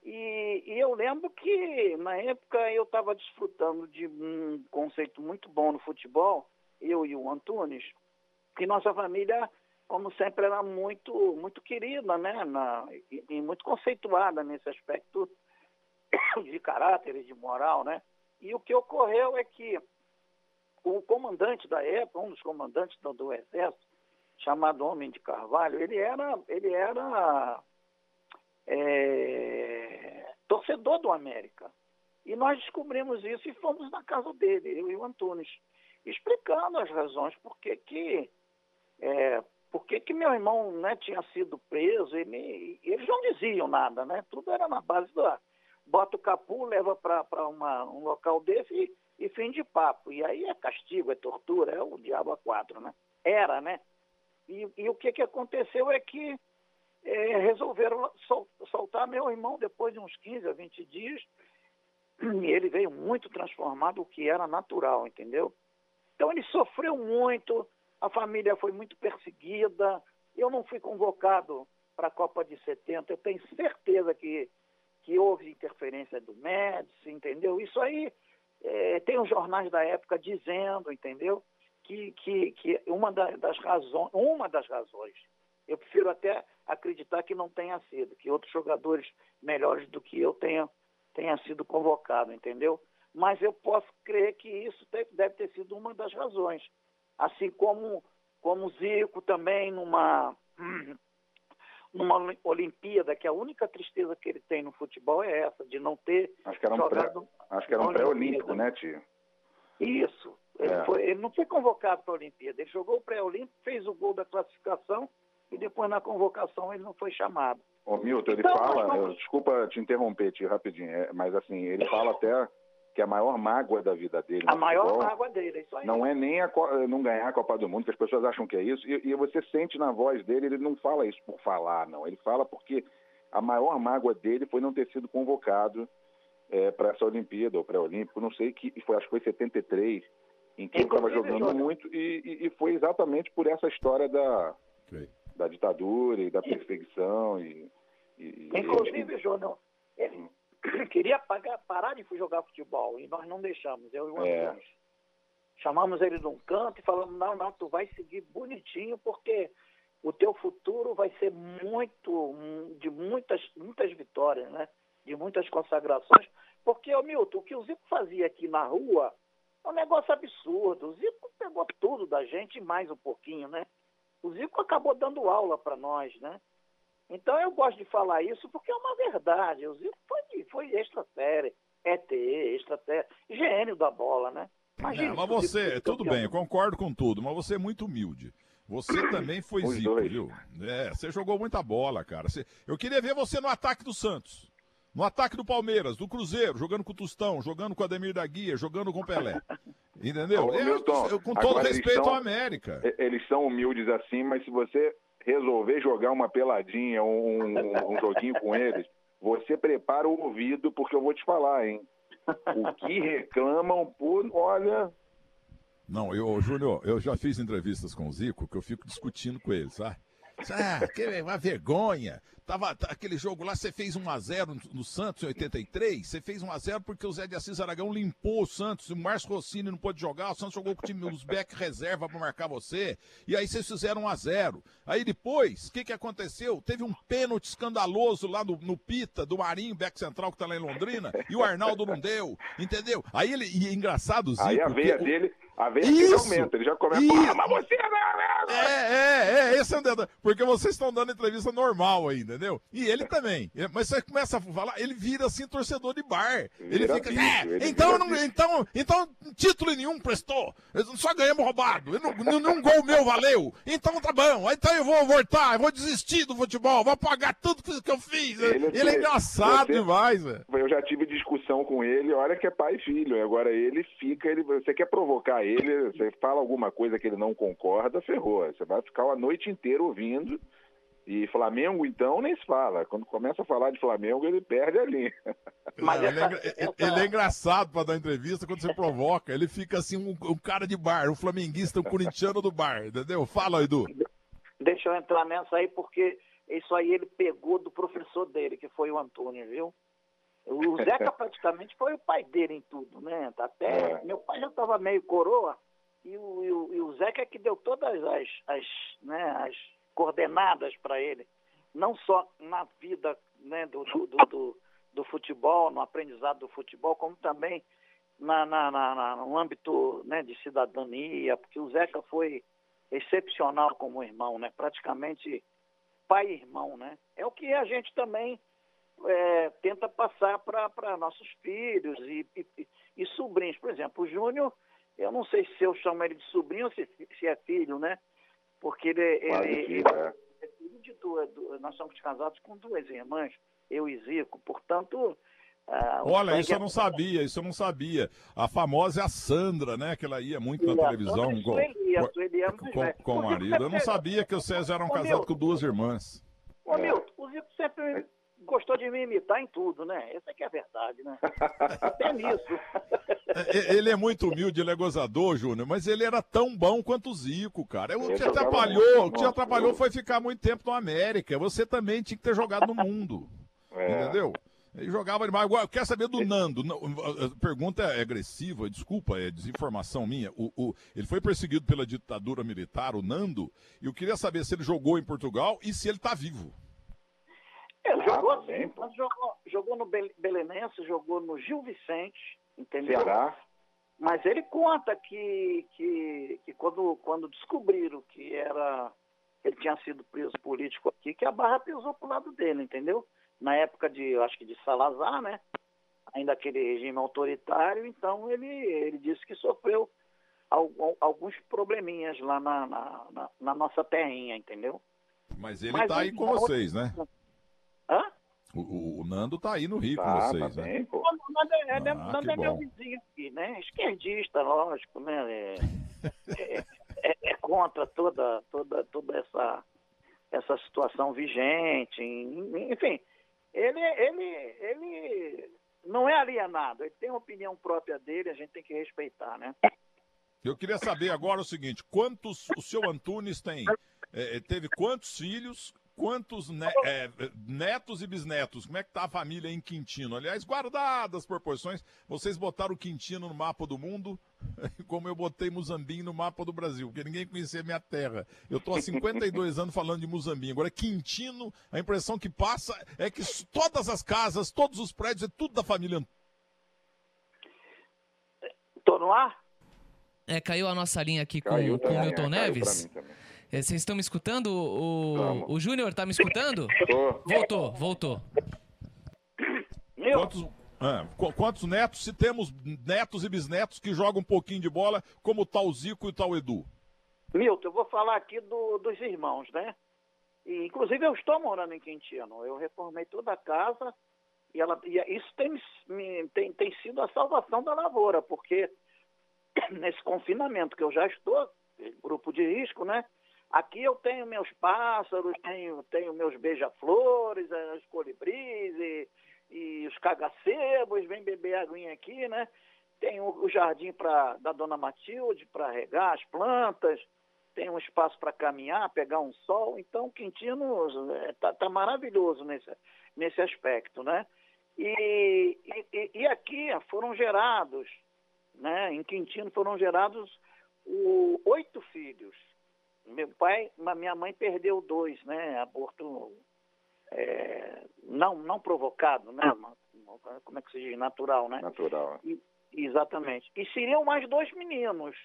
E, e, eu lembro que, na época, eu estava desfrutando de um conceito muito bom no futebol, eu e o Antunes, que nossa família como sempre, era muito, muito querida, né? Na, e, e, muito conceituada nesse aspecto de caráter e de moral, né? E o que ocorreu é que o comandante da época, um dos comandantes do, do exército, chamado Homem de Carvalho, ele era, ele era é, torcedor do América. E nós descobrimos isso e fomos na casa dele, eu e o Antunes, explicando as razões por que, que é, por que, que meu irmão né, tinha sido preso, ele, eles não diziam nada, né? Tudo era na base do bota o capu, leva para um local desse e, e, fim de papo. E aí é castigo, é tortura, é o diabo a quatro, né? Era, né? E, e o que, que aconteceu é que é, resolveram sol, soltar meu irmão depois de uns 15 a 20 dias. E ele veio muito transformado, o que era natural, entendeu? Então ele sofreu muito, a família foi muito perseguida. Eu não fui convocado para a Copa de 70. Eu tenho certeza que, que houve interferência do Médici, entendeu? Isso aí é, tem os jornais da época dizendo, entendeu? Que, que, que uma das razões, uma das razões, eu prefiro até acreditar que não tenha sido, que outros jogadores melhores do que eu tenham tenha sido convocado, entendeu? Mas eu posso crer que isso deve ter sido uma das razões assim como como Zico também numa numa Olimpíada, que a única tristeza que ele tem no futebol é essa, de não ter acho que era um jogado pré, acho que era um pré-olímpico, né, tio? Isso. Ele, é. foi, ele não foi convocado para a Olimpíada, ele jogou o pré-olímpico, fez o gol da classificação e depois na convocação ele não foi chamado. Ô, Milton, ele então, fala, desculpa te interromper, tio, rapidinho, é, mas assim, ele fala até que a maior mágoa da vida dele. A maior futebol, mágoa dele, é isso aí. Não é nem a, não ganhar a Copa do Mundo, que as pessoas acham que é isso, e, e você sente na voz dele, ele não fala isso por falar, não. Ele fala porque a maior mágoa dele foi não ter sido convocado é, para essa Olimpíada, ou pré-olímpico, não sei, que foi, acho que foi 73, em que ele estava jogando muito, e, e, e, foi exatamente por essa história da, da ditadura e da perseguição. E, Inclusive, Júnior, ele, hum. queria pagar, parar de jogar futebol e nós não deixamos, eu e o é. Chamamos ele de um canto e falamos, não, não, tu vai seguir bonitinho porque o teu futuro vai ser muito, de muitas, muitas vitórias, né? De muitas consagrações. Porque, o Milton, o que o Zico fazia aqui na rua É um negócio absurdo. O Zico pegou tudo da gente mais um pouquinho, né? O Zico acabou dando aula para nós, né? Então eu gosto de falar isso porque é uma verdade. O Zico foi, foi extra série, ET, extra série, gênio da bola, né? Imagina, é, mas você, tudo bem, eu concordo com tudo, mas você é muito humilde. Você também foi Os Zico, dois. viu? É, você jogou muita bola, cara. Você, eu queria ver você no ataque do Santos. No ataque do Palmeiras, do Cruzeiro, jogando com o Tostão, jogando com o Ademir da Guia, jogando com o Pelé. Entendeu? Ô, Milton, eu, com todo respeito são, ao América. Eles são humildes assim, mas se você resolver jogar uma peladinha, um, um, um joguinho com eles, você prepara o ouvido, porque eu vou te falar, hein? O que reclamam por, olha. Não, eu, Júnior, eu já fiz entrevistas com o Zico que eu fico discutindo com ele, sabe? Ah, que uma vergonha. Tava, tá, aquele jogo lá, você fez 1x0 no, no, Santos em 83. Você fez 1x0 porque o Zé de Assis Aragão limpou o Santos. O Márcio Rossini não pôde jogar. O Santos jogou com o time dos Beck reserva para marcar você. E aí vocês fizeram 1x0. Aí depois, o que, que aconteceu? Teve um pênalti escandaloso lá no, no Pita, do Marinho, Beck Central, que tá lá em Londrina. E o Arnaldo não deu. Entendeu? Aí ele. E é engraçado, Zico. Aí a veia que, dele. A veia dele aumenta. Ele já começa. a mas você não. É, é, é. Esse é o dedo. Porque vocês estão dando entrevista normal aí, entendeu? E ele também. Mas você começa a falar, ele vira assim torcedor de bar. Ele vira fica. Bicho, é, ele então, não, então, então, título nenhum prestou. Só ganhamos roubado. Nenhum gol meu valeu. Então tá bom. Então eu vou voltar, eu vou desistir do futebol, vou apagar tudo que eu fiz. Ele, ele é engraçado você, demais, velho. Eu já tive discussão com ele, olha que é pai e filho. Agora ele fica, ele, você quer provocar ele, você fala alguma coisa que ele não concorda, ferrou. Você vai ficar a noite inteira ouvindo. E Flamengo, então, nem se fala. Quando começa a falar de Flamengo, ele perde a linha. Mas ele, é, ele, é, engraçado para dar entrevista quando você provoca. Ele fica assim, um, um, cara de bar, um flamenguista, um corintiano do bar, entendeu? Fala, Edu. Deixa eu entrar nessa aí, porque isso aí ele pegou do professor dele, que foi o Antônio, viu? O Zeca praticamente foi o pai dele em tudo, né? Até é. meu pai já estava meio coroa, e o, e o, e o Zeca é que deu todas as, as, né, as coordenadas para ele, não só na vida né, do, do, do, do, futebol, no aprendizado do futebol, como também na, na, na, no âmbito né, de cidadania, porque o Zeca foi excepcional como irmão, né? praticamente pai e irmão. Né? É o que a gente também é, tenta passar para nossos filhos e, e, e, sobrinhos. Por exemplo, o Júnior, eu não sei se eu chamo ele de sobrinho ou se, se é filho, né? porque ele, ele, ele é. é filho de duas, nós somos casados com duas irmãs, eu e Zico, portanto. Ah, Olha, isso eu não sabia, isso eu não sabia. A famosa é a Sandra, né? Que ela ia muito na televisão com, com, com o marido. Eu não sabia que o César era um casado com duas irmãs. Ô, Milton, o Zico sempre gostou de me imitar em tudo, né? Essa que é a verdade, né? Até nisso. É, é, ele é muito humilde, ele é gozador, Júnior, mas ele era tão bom quanto o Zico, cara. O que te atrapalhou, o que te atrapalhou foi ficar muito tempo no América. Você também tinha que ter jogado no mundo. É. Entendeu? Ele jogava demais. Agora, quer saber do Nando? A pergunta é agressiva, desculpa, é desinformação minha. O, o, ele foi perseguido pela ditadura militar, o Nando, e eu queria saber se ele jogou em Portugal e se ele está vivo. Ele jogou, ah, sim, jogou, jogou no Belenense, jogou no Gil Vicente, entendeu? Ceará. Mas ele conta que, que, que quando, quando descobriram que era ele tinha sido preso político aqui, que a barra pisou pro lado dele, entendeu? Na época de, acho que de Salazar, né? Ainda aquele regime autoritário, então ele, ele disse que sofreu alguns probleminhas lá na, na, na, na nossa terrinha, entendeu? Mas ele está aí com vocês, né? Hã? O, o, Nando tá aí no Rio tá, com vocês, tá né? Bem, pô. O Nando é, é, ah, Nando é meu vizinho aqui, né? Esquerdista, lógico, né? É, é, é, é, contra toda, toda, toda essa, essa situação vigente, enfim. Ele, ele, ele não é alienado, ele tem uma opinião própria dele, a gente tem que respeitar, né? Eu queria saber agora o seguinte: quantos o seu Antunes tem? É, teve quantos filhos? Quantos ne é, netos e bisnetos? Como é que tá a família em Quintino? Aliás, guardadas as proporções, vocês botaram o Quintino no mapa do mundo, como eu botei Muzambinho no mapa do Brasil, porque ninguém conhecia minha terra. Eu estou há 52 anos falando de Muzambinho. Agora, Quintino, a impressão que passa é que todas as casas, todos os prédios, é tudo da família. Tô no ar? É, caiu a nossa linha aqui com, com o Milton Neves. É, vocês estão me escutando? O, o Júnior tá me escutando? Tô. Voltou, voltou. Quantos, é, quantos netos? Se temos netos e bisnetos que jogam um pouquinho de bola, como o tal Zico e o tal Edu? Milton, eu vou falar aqui do, dos irmãos, né? E, inclusive eu estou morando em Quintino. Eu reformei toda a casa e, ela, e isso tem, tem, tem sido a salvação da lavoura, porque nesse confinamento que eu já estou, grupo de risco, né? Aqui eu tenho meus pássaros, tenho, tenho meus beija-flores, os colibris e, e os cagacebos, vem beber aguinha aqui, né? Tem o, o jardim pra, da Dona Matilde para regar as plantas, tem um espaço para caminhar, pegar um sol. Então, Quintino está é, tá maravilhoso nesse, nesse aspecto, né? E, e, e, aqui foram gerados, né? Em Quintino foram gerados o, oito filhos. Meu pai, minha mãe perdeu dois, né? Aborto é, não, não provocado, né? Como é que se diz? Natural, né? Natural. E, exatamente. E seriam mais dois meninos.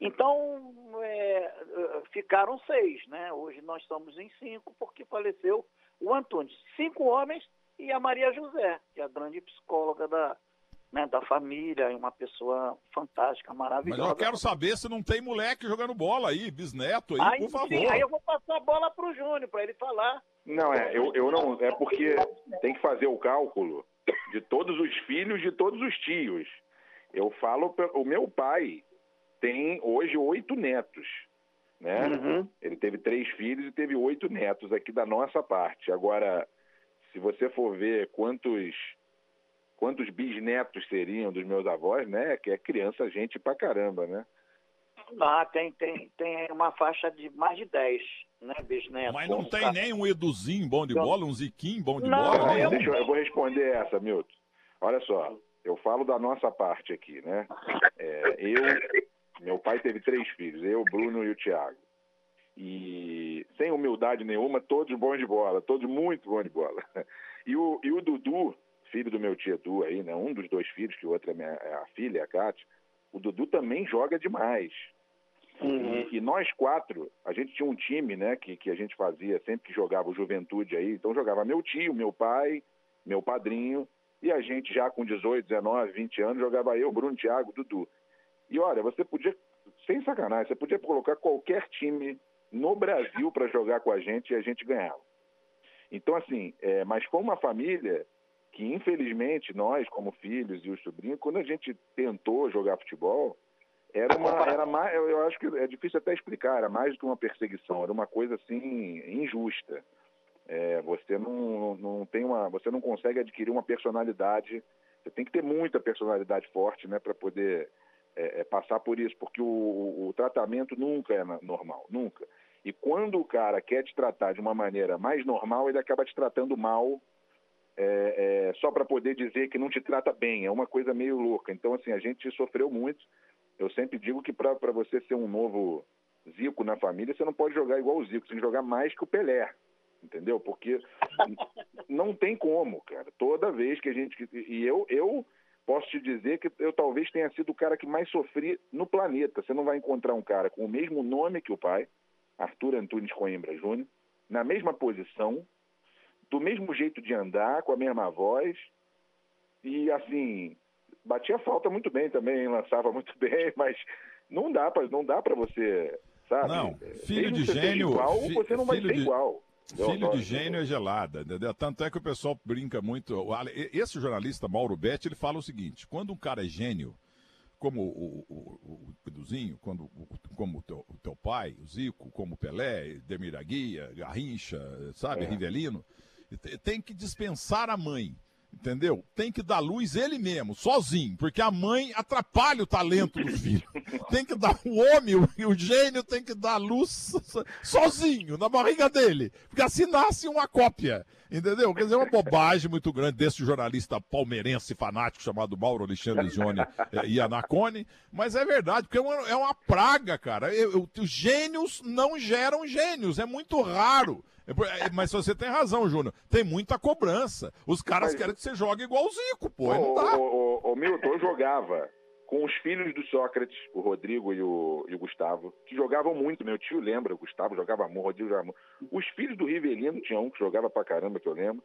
Então, é, ficaram seis, né? Hoje nós estamos em cinco, porque faleceu o Antônio. Cinco homens e a Maria José, que é a grande psicóloga da, né, da família, uma pessoa fantástica, maravilhosa. Mas eu quero saber se não tem moleque jogando bola aí, bisneto aí, aí por favor. Sim, aí eu vou passar a bola para o Júnior, para ele falar. Não, é, eu, eu não, é porque tem que fazer o cálculo de todos os filhos de todos os tios. Eu falo, o meu pai tem hoje oito netos, né? Uhum. Ele teve três filhos e teve oito netos aqui da nossa parte. Agora, se você for ver quantos quantos bisnetos seriam dos meus avós, né? Que é criança, gente pra caramba, né? Ah, tem, tem, tem uma faixa de mais de 10, né, bisnetos. Mas não tem nem um Eduzinho bom de bola, um Ziquinho bom de não, bola, né? Eu... Deixa eu, eu vou responder essa, Milton. Olha só, eu falo da nossa parte aqui, né? É, eu, meu pai teve três filhos, eu, Bruno e o Tiago. E sem humildade nenhuma, todos bons de bola, todos muito bons de bola. E o, e o Dudu, filho do meu tio Edu aí, né? Um dos dois filhos, que o outro é, minha, é a filha, a Kátia. O Dudu também joga demais. Uhum. E, e, nós quatro, a gente tinha um time, né, que, que a gente fazia sempre que jogava o Juventude aí. Então jogava meu tio, meu pai, meu padrinho, e a gente já com 18, 19, 20 anos jogava eu, Bruno, Thiago, Dudu. E olha, você podia, sem sacanagem, você podia colocar qualquer time no Brasil para jogar com a gente e a gente ganhava. Então, assim, é, mas com uma família que infelizmente nós, como filhos e os sobrinhos, quando a gente tentou jogar futebol, era uma, era mais, eu acho que é difícil até explicar, era mais do que uma perseguição, era uma coisa assim injusta. É, você não, não tem uma, você não consegue adquirir uma personalidade, você tem que ter muita personalidade forte, né, para poder é, é, passar por isso, porque o, o, o tratamento nunca é normal, nunca. E quando o cara quer te tratar de uma maneira mais normal, ele acaba te tratando mal é, é, só para poder dizer que não te trata bem. É uma coisa meio louca. Então, assim, a gente sofreu muito. Eu sempre digo que para você ser um novo Zico na família, você não pode jogar igual o Zico, você tem que jogar mais que o Pelé. Entendeu? Porque não tem como, cara. Toda vez que a gente. E eu, eu posso te dizer que eu talvez tenha sido o cara que mais sofri no planeta. Você não vai encontrar um cara com o mesmo nome que o pai, Arthur Antunes Coimbra Júnior, na mesma posição, do mesmo jeito de andar, com a mesma voz. E assim, batia falta muito bem também, lançava muito bem, mas não dá para não dá para você, sabe? Não, filho Mesmo de gênio, igual, fi, você não vai ser de, igual. Filho de gênio é gelada, entendeu? Tanto é que o pessoal brinca muito. Esse jornalista Mauro Betti, ele fala o seguinte: quando um cara é gênio, como o, o, o, Eduzinho, quando, como o teu, o teu pai, o Zico, como o Pelé, Demir Aguia, Garrincha, sabe, é. Rivelino, tem que dispensar a mãe. Entendeu? Tem que dar luz ele mesmo, sozinho, porque a mãe atrapalha o talento do filho. Tem que dar o homem, o, o gênio tem que dar luz sozinho, na barriga dele. Porque assim nasce uma cópia. Entendeu? Quer dizer, é uma bobagem muito grande desse jornalista palmeirense fanático chamado Mauro Alexandre Jônia é, e Anacone, mas é verdade, porque é uma, é uma praga, cara. Eu, eu, gênios não geram gênios, é muito raro. É, é, mas você tem razão, Júnior. Tem muita cobrança. Os caras mas... querem que você jogue igual o Zico, pô. Ô, não dá. Ô, ô, ô, Milton, eu jogava. com os filhos do Sócrates, o Rodrigo e o, e o, Gustavo, que jogavam muito. Meu tio lembra, o Gustavo jogava muito, o Rodrigo jogava muito. Os filhos do Rivelino, tinha um que jogava pra caramba, que eu lembro.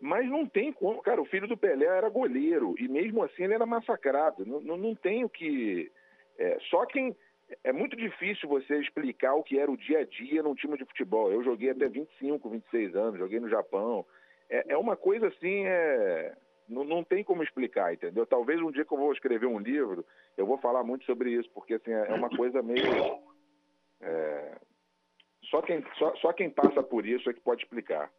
Mas não tem como, cara, o filho do Pelé era goleiro, e mesmo assim ele era massacrado. Não, não, não tem o que. É, só quem. É muito difícil você explicar o que era o dia a dia num time de futebol. Eu joguei até 25, 26 anos, joguei no Japão. É, é uma coisa assim, é, não, não tem como explicar, entendeu? Talvez um dia que eu vou escrever um livro, eu vou falar muito sobre isso, porque assim, é uma coisa meio. É, só, quem, só, só quem passa por isso é que pode explicar.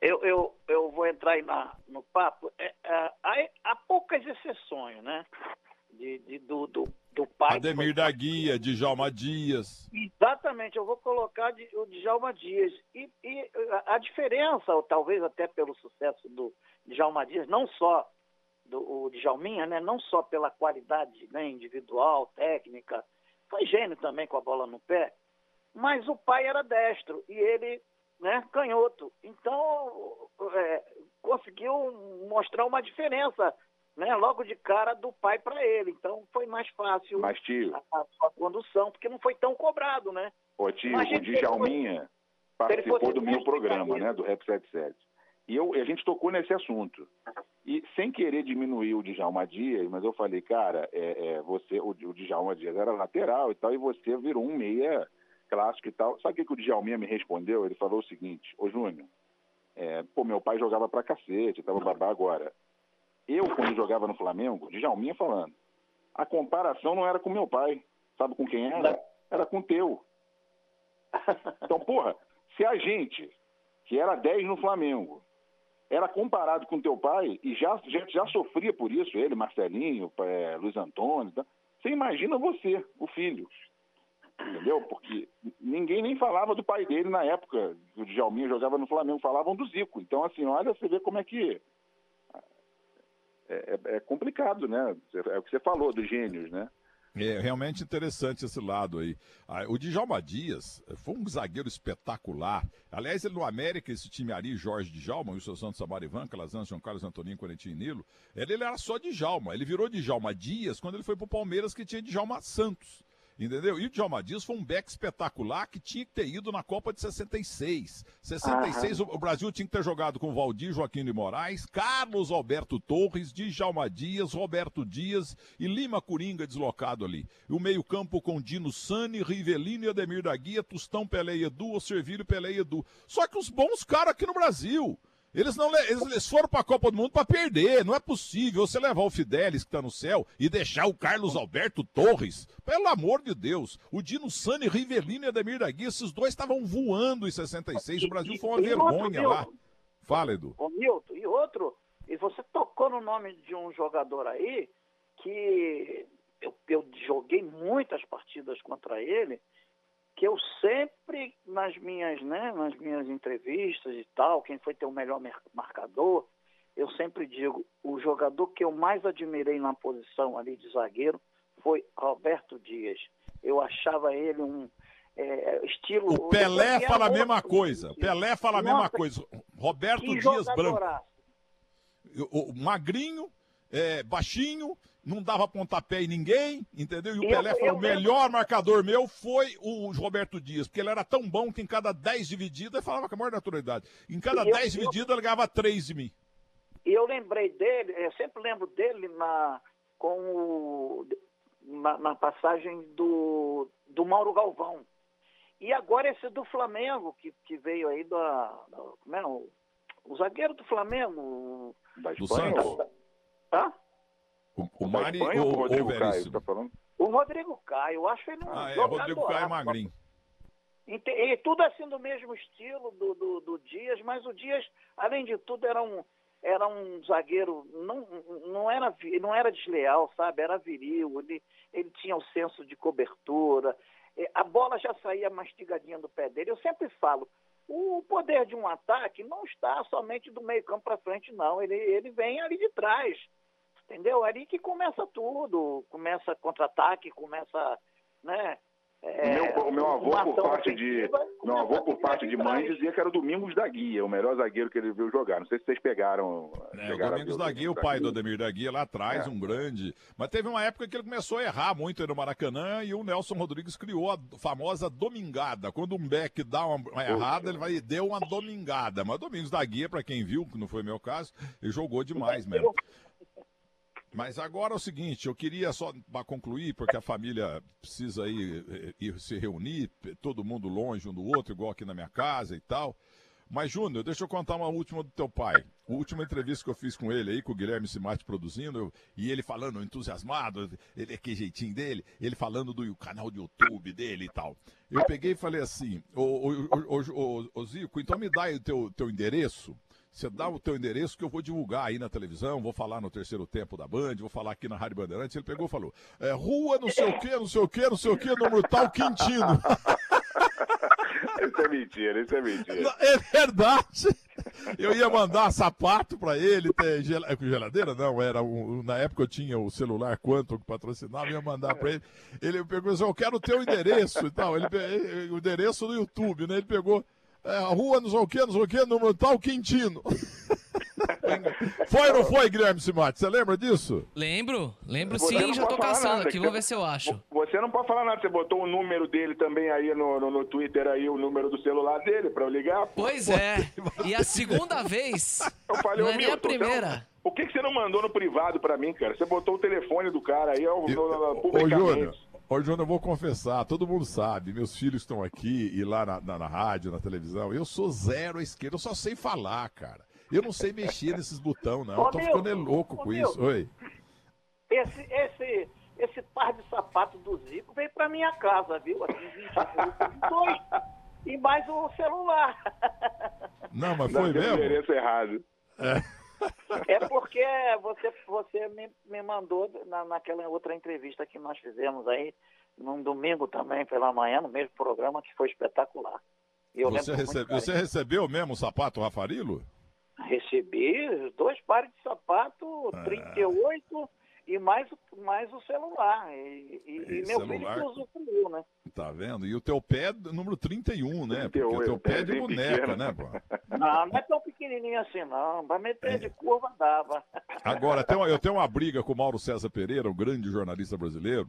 Eu, eu, eu vou entrar aí na, no papo. É, é, há, há, poucas exceções, né? De, de do, do, do pai. Ademir da Guia, Djalma Dias. Exatamente, eu vou colocar de, o Djalma Dias. E, e a diferença, ou talvez até pelo sucesso do Djalma Dias, não só do o Djalminha, né? Não só pela qualidade né, individual, técnica, foi gênio também com a bola no pé, mas o pai era destro e ele né, canhoto. Então, é, conseguiu mostrar uma diferença né, logo de cara do pai para ele. Então, foi mais fácil Mas, tio, a, a, condução, porque não foi tão cobrado, né? Ô, tio, o Djalminha participou do meu programa, né, do Rap 77. E eu, a gente tocou nesse assunto. E sem querer diminuir o Djalma Dias, mas eu falei, cara, é, é, você, o, o Djalma Dias era lateral e tal, e você virou um meia clássico e tal. Sabe o que, o Djalminha me respondeu? Ele falou o seguinte, ô Júnior, é, pô, meu pai jogava pra cacete, tava babá agora. Eu, quando jogava no Flamengo, Djalminha falando, a comparação não era com meu pai. Sabe com quem era? Era com o teu. Então, porra, se a gente, que era 10 no Flamengo, era comparado com teu pai e já, já, já sofria por isso, ele, Marcelinho, é, Luiz Antônio, tá? você imagina você, o filho entendeu? Porque ninguém nem falava do pai dele na época, o Djalminha jogava no Flamengo, falavam do Zico. Então, assim, olha, você vê como é que é, é, é complicado, né? É o que você falou dos gênios, né? É realmente interessante esse lado aí. Ah, o Djalma Dias foi um zagueiro espetacular. Aliás, ele no América, esse time Ari, Jorge Djalma, seu Santos Sabarivan, Calazan, João Carlos Antoninho, Corentinho Nilo, ele, ele, era só Djalma. Ele virou Djalma Dias quando ele foi pro Palmeiras, que tinha Djalma Santos. Entendeu? E o Djalma Dias foi um back espetacular que tinha que ter ido na Copa de 66. 66, o Brasil tinha que ter jogado com Valdir Joaquim de Moraes, Carlos Alberto Torres, Djalma Dias, Roberto Dias e Lima Coringa deslocado ali. E o meio-campo com Dino Sani, Rivelino e Ademir da Guia, Tustão, Pelé e Edu, Servírio, Pelé e Edu. Só que os bons caras aqui no Brasil. Eles não eles foram para a Copa do Mundo para perder. Não é possível você levar o Fidelis que está no céu e deixar o Carlos Alberto Torres. Pelo amor de Deus. O Dino Sani, Rivelino e Ademir da Guia, esses dois estavam voando em 66. O Brasil foi uma e vergonha outro, lá. Fala, Edu. Ô, Milton, e outro, e você tocou no nome de um jogador aí que eu, eu joguei muitas partidas contra ele que eu sempre nas minhas, né, nas minhas entrevistas e tal, quem foi ter o melhor marcador, eu sempre digo, o jogador que eu mais admirei na posição ali de zagueiro foi Roberto Dias. Eu achava ele um é, estilo. O Pelé fala a mesma coisa. Pelé fala a mesma coisa. Roberto Dias Branco. O, o magrinho, é, baixinho, não dava pontapé em ninguém, entendeu? E o eu, Pelé falou: o melhor marcador meu foi o Roberto Dias, porque ele era tão bom que em cada 10 divididas, falava com a maior naturalidade, em cada 10 divididas ele ganhava 3 de mim. E eu lembrei dele, eu sempre lembro dele na, com o, na, na, passagem do, do Mauro Galvão. E agora esse do Flamengo, que, que veio aí da. da como é, o, o zagueiro do Flamengo. Da Espanha? Do Santos. Hã? O, o Mari ou o Rodrigo Caio, tá falando? O Rodrigo Caio, acho ele um Ah, é, Rodrigo Caio é magrinho. E, tudo assim do mesmo estilo do, do, do, Dias, mas o Dias, além de tudo, era um, era um zagueiro, não, não, era, não era desleal, sabe? Era viril, ele, ele tinha o senso de cobertura, a bola já saía mastigadinha do pé dele. Eu sempre falo, o poder de um ataque não está somente do meio campo para frente, não. Ele, ele vem ali de trás. Entendeu? É ali que começa tudo, começa contra-ataque, começa, né? É, meu, o meu avô por parte de meu avô por parte de mãe dizia que era o Domingos da Guia, o melhor zagueiro que ele viu jogar. Não sei se vocês pegaram. É, o Domingos da Guia, o pai do Ademir da Guia lá atrás, é. um grande. Mas teve uma época que ele começou a errar muito no Maracanã e o Nelson Rodrigues criou a famosa domingada. Quando um back dá uma, uma errada, ele vai deu uma domingada. Mas o Domingos da Guia, para quem viu, que não foi meu caso, ele jogou demais mesmo. Mas agora é o seguinte, eu queria só para concluir, porque a família precisa ir, eh, ir, se reunir, todo mundo longe um do outro, igual aqui na minha casa e tal. Mas, Júnior, deixa eu contar uma última do teu pai. A última entrevista que eu fiz com ele aí, com o Guilherme Simate produzindo, eu, e ele falando entusiasmado, ele que jeitinho dele, ele falando do canal do YouTube dele e tal. Eu peguei e falei assim, ô, ô, ô, ô Zico, então me dá aí o teu, teu endereço você dá o teu endereço que eu vou divulgar aí na televisão, vou falar no terceiro tempo da Band, vou falar aqui na Rádio Bandeirantes. Ele pegou e falou: é, rua não sei o quê, não sei o quê, não sei o quê, número tal, Quintino. Isso é mentira, isso é mentira. É verdade. Eu ia mandar sapato para ele, ter é, geladeira, não, era um, na época eu tinha o celular Quanto que patrocinava, ia mandar para ele. Ele pegou e disse, eu quero o teu endereço e tal. Ele, o endereço do YouTube, né? Ele pegou, é, rua não sei o que, não sei o que, número tal, Quintino. foi ou não foi, Guilherme Simate? Você lembra disso? Lembro, lembro você sim, já tô caçando aqui, vamos ver se eu acho. Você não pode falar nada, você botou o número dele também aí no, no, no Twitter, aí o número do celular dele pra eu ligar. Pô. Pois é, e a segunda vez, eu falei, não é nem a primeira. Por que, que você não mandou no privado pra mim, cara? Você botou o telefone do cara aí, eu, eu, publicamente. Ô, Ô, João, eu vou confessar, todo mundo sabe, meus filhos estão aqui e lá na, na, na, rádio, na televisão, eu sou zero à esquerda, eu só sei falar, cara. Eu não sei mexer nesses botões, não. Ô, eu tô meu, ficando louco ô, com meu, isso. Oi. Esse, esse, esse par de sapatos do Zico veio pra minha casa, viu? Assim, 22 e mais o celular. Não, mas foi não, mesmo? errado. É. É porque você, você me, me mandou na, naquela outra entrevista que nós fizemos aí, num domingo também pela manhã, no mesmo programa, que foi espetacular. Você, recebe, você, recebeu mesmo o sapato Rafarilo? Recebi dois pares de sapato, é. 38 e mais, mais o celular. E, e, e meu celular... filho usufruiu, né? Tá vendo? E o teu pé é número 31, né? Porque o teu pé é de boneca, né, pô? Não, não é tão pequenininho assim, não. Pra meter é. de curva dava. Agora, eu tenho uma briga com o Mauro César Pereira, o grande jornalista brasileiro.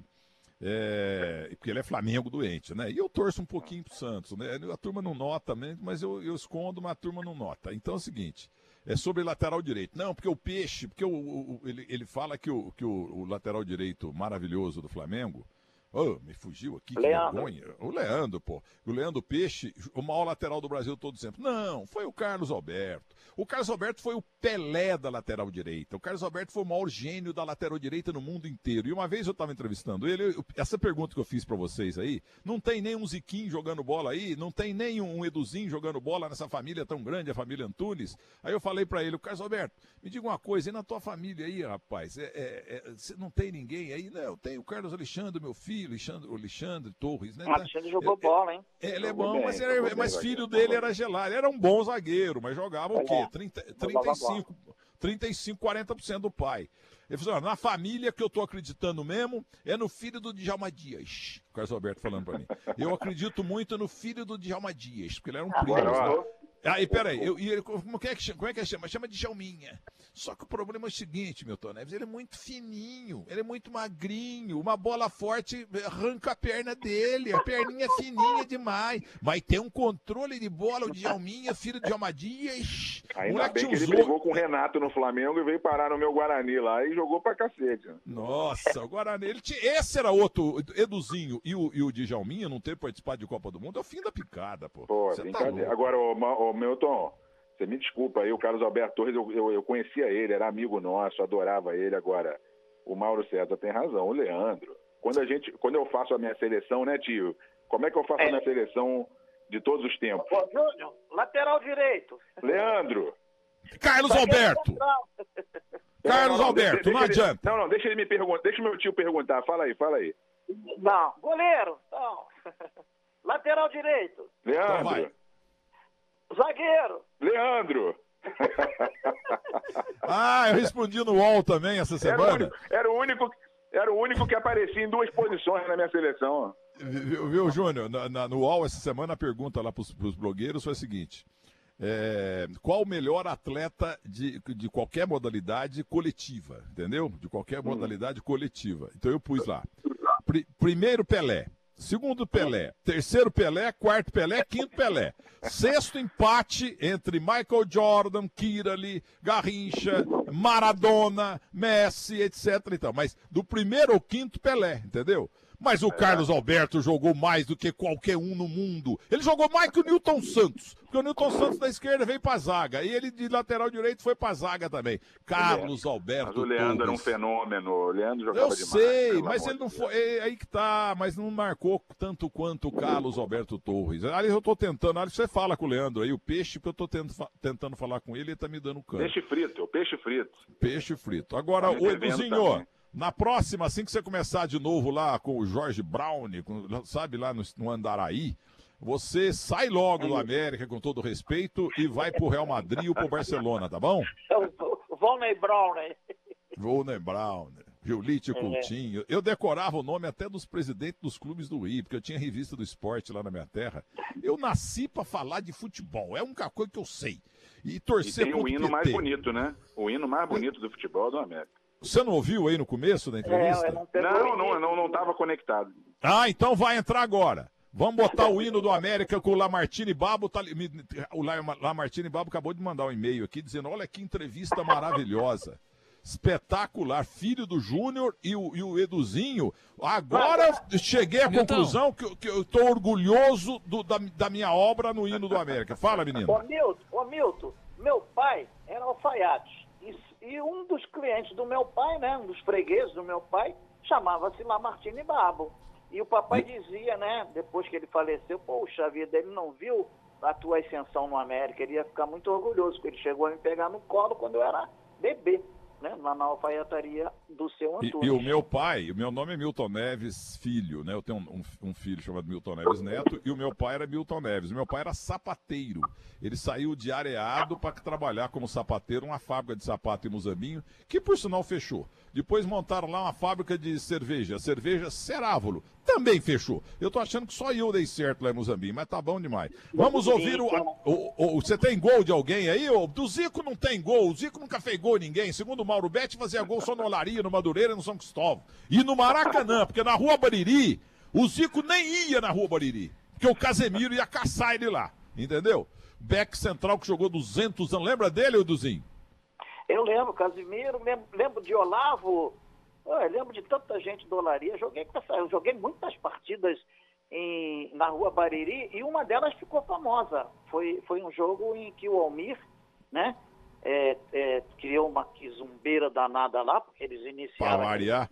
É, porque ele é Flamengo doente, né? E eu torço um pouquinho pro Santos, né? A turma não nota, mas eu, eu escondo, mas a turma não nota. Então é o seguinte: é sobre lateral direito. Não, porque o peixe, porque o, o ele, ele fala que, o, que o, o lateral direito maravilhoso do Flamengo Oh, me fugiu aqui, que vergonha. O Leandro, pô. O Leandro Peixe, o maior lateral do Brasil todo sempre. Não, foi o Carlos Alberto. O Carlos Alberto foi o Pelé da lateral direita. O Carlos Alberto foi o maior gênio da lateral direita no mundo inteiro. E uma vez eu estava entrevistando ele, eu, essa pergunta que eu fiz para vocês aí, não tem nem um Ziquinho jogando bola aí, não tem nem um Eduzinho jogando bola nessa família tão grande, a família Antunes. Aí eu falei para ele, o Carlos Alberto, me diga uma coisa, e na tua família aí, rapaz, é, é, é, não tem ninguém aí? Não, eu tenho o Carlos Alexandre, meu filho, Alexandre, Alexandre Torres, né? O Alexandre jogou bola, hein? Ele é bom, bem, mas, era, mas filho dele era gelado. Era um bom zagueiro, mas jogava o quê? 30, 35, 35, 40% do pai. Ele falou, na família que eu tô acreditando mesmo é no filho do Djalma Dias. O Carlos Alberto falando para mim. Eu acredito muito no filho do Djalma Dias, porque ele era um primo. Né? Aí, peraí, eu, e ele, como, é que chama, como é que chama? Chama de Jalminha. Só que o problema é o seguinte, Milton Neves, ele é muito fininho, ele é muito magrinho, uma bola forte arranca a perna dele, a perninha é fininha demais. Vai ter um controle de bola, o Djalminha, filho de Almadias. Ainda bem que usou... ele pegou com o Renato no Flamengo e veio parar no meu Guarani lá e jogou pra cacete. Nossa, o Guarani, ele tinha... esse era outro, Eduzinho e o, e o Djalminha não ter participado de Copa do Mundo, é o fim da picada, pô. Pô, Você tá Agora, o, o Milton, você me desculpa aí, o Carlos Alberto Torres, eu, eu, eu, conhecia ele, era amigo nosso, adorava ele. Agora, o Mauro César tem razão, o Leandro. Quando, a gente, quando eu faço a minha seleção, né, tio? Como é que eu faço é. a minha seleção de todos os tempos? Ô, Júnior, lateral direito. Leandro. Carlos Alberto. Carlos não, não, Alberto, deixa, não deixa adianta. Ele, não, não, deixa ele me perguntar, deixa o meu tio perguntar. Fala aí, fala aí. Não, goleiro, não. lateral direito. Leandro. Então Zagueiro. Leandro. ah, eu respondi no UOL também essa semana. Era o único, era o único, era o único que aparecia em duas posições na minha seleção. Viu, viu Júnior? Na, na, no UOL essa semana a pergunta lá para os blogueiros foi a seguinte: é, qual o melhor atleta de, de qualquer modalidade coletiva, entendeu? De qualquer hum. modalidade coletiva. Então eu pus lá. Pr primeiro Pelé, segundo Pelé, terceiro Pelé, quarto Pelé, quinto Pelé. Sexto empate entre Michael Jordan, Kirali, Garrincha, Maradona, Messi, etc. Então, mas do primeiro ao quinto Pelé, entendeu? Mas o Carlos Alberto jogou mais do que qualquer um no mundo. Ele jogou mais que o Newton Santos. Porque o Newton Santos da esquerda veio pra zaga. E ele de lateral direito foi pra zaga também. Carlos Alberto. Mas o Leandro Torres. era um fenômeno. O Leandro jogava Eu demais. Eu sei, mas ele não foi. É, aí que tá. Mas não marcou tanto quanto o Carlos Alberto Torres. Ali eu tô tentando. Ali você fala com o Leandro aí, o peixe, que eu tô tentando falar com ele, ele tá me dando cano. Peixe frito, peixe frito. Peixe frito. Agora, tá o Eduzinho, na próxima, assim que você começar de novo lá com o Jorge Brown, com, sabe, lá no, no Andaraí, você sai logo do América, com todo respeito, e vai pro Real Madrid ou pro Barcelona, tá bom? Volney Brown, né? Volney Brown, Julite é. Coutinho. Eu decorava o nome até dos presidentes dos clubes do Rio, porque eu tinha revista do esporte lá na minha terra. Eu nasci para falar de futebol, é uma coisa que eu sei. E torcer e tem o hino mais bonito, né? O hino mais bonito do futebol do América. Você não ouviu aí no começo da entrevista? É, não, não, não, não estava conectado. Ah, então vai entrar agora. Vamos botar o hino do América com o Lamartine Babo. Tá, o Lamartine Babo acabou de mandar um e-mail aqui dizendo: olha que entrevista maravilhosa. Espetacular, filho do Júnior e o, e o Eduzinho. Agora cheguei à conclusão que, que eu estou orgulhoso do, da, da, minha obra no hino do América. Fala, menino. Ô, Milton, ô, Milton meu pai era alfaiate. E um dos clientes do meu pai, né, um dos fregueses do meu pai, chamava-se Lamartine Babo. E o papai dizia, né, depois que ele faleceu, poxa vida, ele não viu a tua ascensão no América, ele ia ficar muito orgulhoso, porque ele chegou a me pegar no colo quando eu era bebê né, lá na alfaiataria do seu Antônio. E, e, o meu pai, o meu nome é Milton Neves Filho, né? Eu tenho um, um, um, filho chamado Milton Neves Neto e o meu pai era Milton Neves. O meu pai era sapateiro. Ele saiu de areado para trabalhar como sapateiro uma fábrica de sapato em Muzambinho, que por sinal fechou. Depois montaram lá uma fábrica de cerveja, a cerveja Cerávolo, também fechou. Eu tô achando que só eu dei certo lá em Muzambinho, mas tá bom demais. Vamos ouvir o, o, o, Você tem gol de alguém aí? O, do Zico não tem gol. O Zico nunca fez gol ninguém. Segundo o Mauro Betti, fazia gol só no Olaria, no Madureira no São Cristóvão. E no Maracanã, porque na Rua Bariri, o Zico nem ia na Rua Bariri. Porque o Casemiro ia caçar ele lá. Entendeu? Beck Central que jogou 200 anos. Lembra dele, Eduzinho? Eu lembro, Casimiro, lembro, lembro de Olavo, eu lembro de tanta gente do Olaria. Joguei, eu joguei muitas partidas em, na rua Bariri e uma delas ficou famosa. Foi, foi um jogo em que o Almir, né, é, é, criou uma quizumbeira danada lá, porque eles iniciaram. Para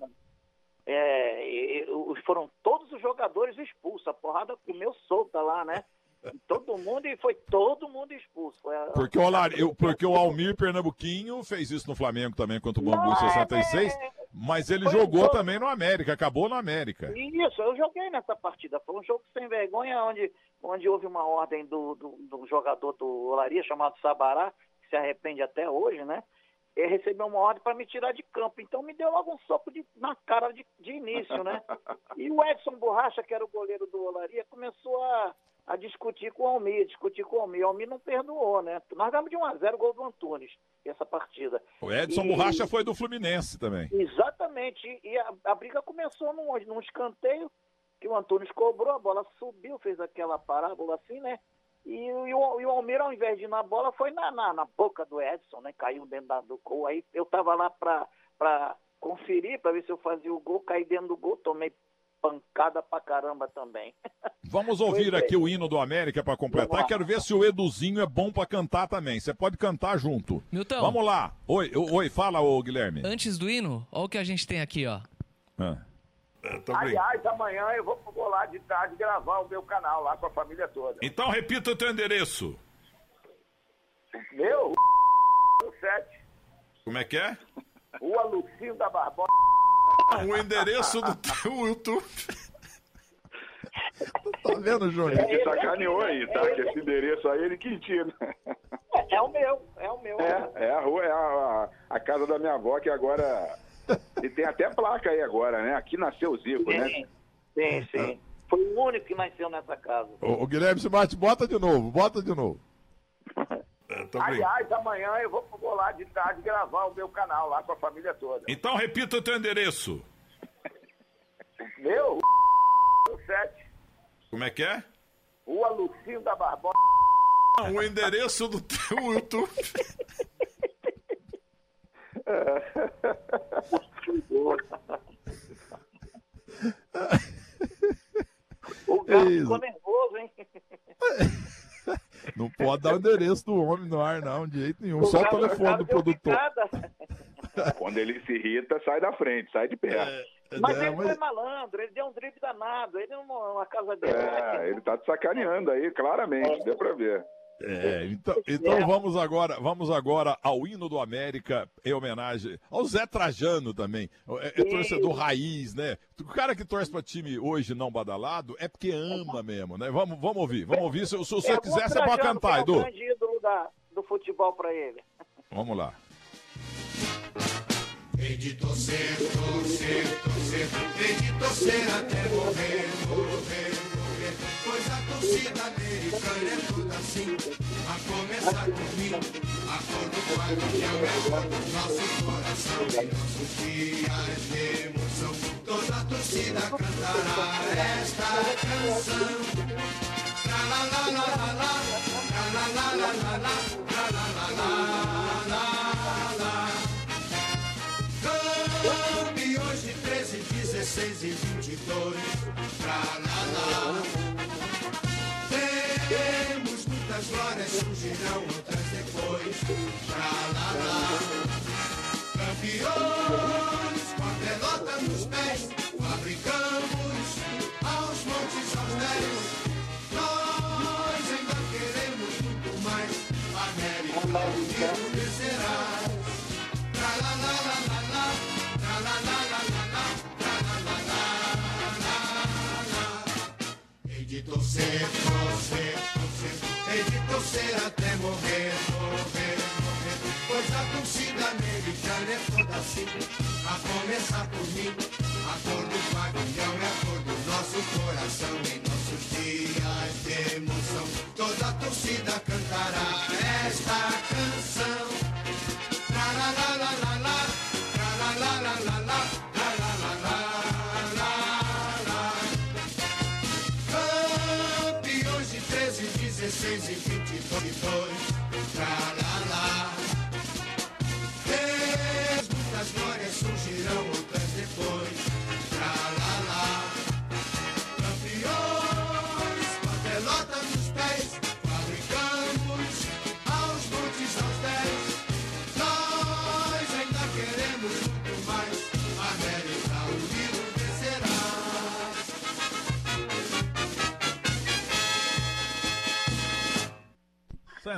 É, foram todos os jogadores expulsos. A porrada comeu solta lá, né? Todo mundo e foi todo mundo expulso. A... Porque, o Lar... Eu, porque o Almir Pernambuquinho fez isso no Flamengo também contra o Bambu em 66, é... mas ele foi jogou um também no América, acabou no América. Isso, eu joguei nessa partida. Foi um jogo sem vergonha, onde, onde houve uma ordem do, do, do jogador do Olaria, chamado Sabará, que se arrepende até hoje, né? Ele recebeu uma ordem para me tirar de campo. Então me deu logo um soco de, na cara de, de início, né? E o Edson Borracha, que era o goleiro do Olaria, começou a a discutir com o Almir, discutir com o Almir. O Almir não perdoou, né? Nós damos de 1 a 0 gol do Antunes, essa partida. O Edson e... Borracha foi do Fluminense também. Exatamente. E a, a briga começou num, num escanteio que o Antunes cobrou, a bola subiu, fez aquela parábola assim, né? E, e, o, e o Almir, ao invés de ir na bola, foi na, na, na boca do Edson, né? Caiu dentro da, do gol. Aí eu tava lá para conferir, para ver se eu fazia o gol, caí dentro do gol, tomei pancada pra caramba também. Vamos ouvir aqui o hino do América para completar. Quero ver se o Eduzinho é bom para cantar também. Você pode cantar junto. Milton. Vamos lá. Oi, oi, fala, ô Guilherme. Antes do hino, olha o que a gente tem aqui, ó. Ah. Aliás, amanhã eu vou, vou lá de tarde gravar o meu canal lá com a família toda. Então repita o teu endereço. Meu? 7. Como é que é? Rua da Barbosa. O endereço do teu YouTube. tá vendo, Júnior? Ele sacaneou aí, tá? Que esse endereço aí ele que tira. É, é o meu, é o meu. É, é a rua, é a, a, casa da minha avó que agora. E tem até placa aí agora, né? Aqui nasceu o Zico, sim, né? Sim, sim. Foi o único que nasceu nessa casa. Ô, ô Guilherme Simate, bota de novo, bota de novo. É, Aliás, amanhã eu vou, vou lá de tarde gravar o meu canal lá com a família toda. Então repita o teu endereço. Meu? 7. Como é que é? Rua Lucinho da Barbosa. o endereço do teu YouTube. o gato ficou nervoso, hein? Não pode dar o endereço do homem no ar, não, de jeito nenhum. O Só o telefone do produtor. Quando ele se irrita, sai da frente, sai de perto. É, mas é, ele mas... foi malandro, ele deu um drible danado, ele não, na casa dele. É, ele tá te sacaneando aí, claramente, deu pra ver. É, então, então vamos agora, vamos agora ao hino do América em homenagem ao Zé Trajano também. É, é torcedor raiz, né? O cara que torce para time hoje não badalado é porque ama mesmo, né? Vamos, vamos ouvir, vamos ouvir. Se, se você é, quiser, você pode cantar, Edu. É o da, do futebol para ele. Vamos lá. Hei de torcer, torcer, torcer, hei de torcer até morrer, morrer torcida americana é toda assim. A começar por mim, a cor do é a cor do nosso coração. Em nossos dias de emoção, toda a torcida cantará esta canção. La la, tra la la la la la, tra la la la la la. Campeões de 13, 16 e 22, tra la la. Muitas glórias, surgirão outras depois. Pra lá, lá. Campeões, com a pelota nos pés, fabricamos aos montes aos dez. Nós ainda queremos muito mais. América Unido vencerá. Pra lá, lá, lá, lá, lá. Lá, lá, lá, lá, lá, lá, lá, lá. Hei de torcer torcer até morrer, morrer, morrer. Pois a torcida americana é toda assim, a começar por mim. A cor do pavilhão é a cor do nosso coração. Em nossos dias de emoção, toda a torcida cantará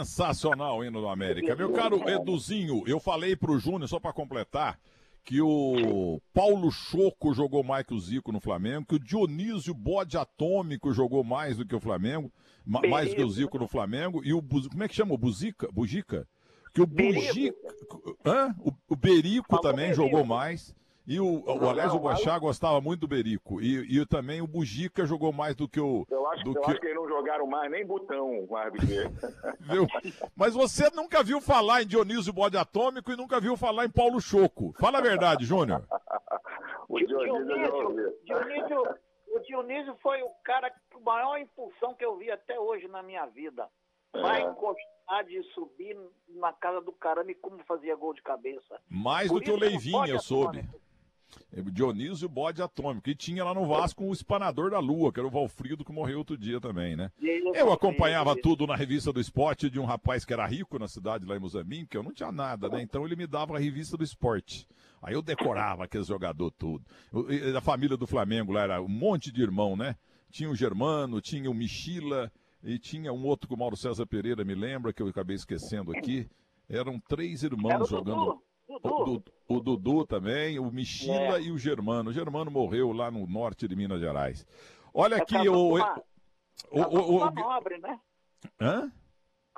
Sensacional o hino do América. Meu caro Eduzinho, eu falei pro Júnior, só para completar, que o Paulo Choco jogou mais que o Zico no Flamengo, que o Dionísio Bode Atômico jogou mais do que o Flamengo, mais do que o Zico no Flamengo, e o como é que chama? O Buzica? Bugica? Que o Bugica. Hã? O, o Berico também jogou mais. E o, o aliás, o Bochá gostava muito do Berico. E, e também o Bugica jogou mais do que o. Eu acho, do eu que... acho que eles não jogaram mais nem botão com a viu? Mas você nunca viu falar em Dionísio Bode Atômico e nunca viu falar em Paulo Choco. Fala a verdade, Júnior. o Dionísio, Dionísio, o Dionísio foi o cara com maior impulsão que eu vi até hoje na minha vida. Vai é. encostar de subir na casa do caramba e como fazia gol de cabeça. Mais Por do que o Leivinho, eu soube. Dionísio Bode Atômico. E tinha lá no Vasco o espanador da lua, que era o Valfrido, que morreu outro dia também, né? Eu acompanhava tudo na revista do esporte de um rapaz que era rico na cidade lá em Moçambique, eu não tinha nada, né? Então ele me dava a revista do esporte. Aí eu decorava aqueles jogador tudo. A família do Flamengo lá era um monte de irmão, né? Tinha o Germano, tinha o Michila e tinha um outro que o Mauro César Pereira me lembra, que eu acabei esquecendo aqui. Eram três irmãos jogando. O, o, Dudu também, o Michila é. e o Germano. O Germano morreu lá no norte de Minas Gerais. Olha aqui o. O, o, o, nobre, né? Hã?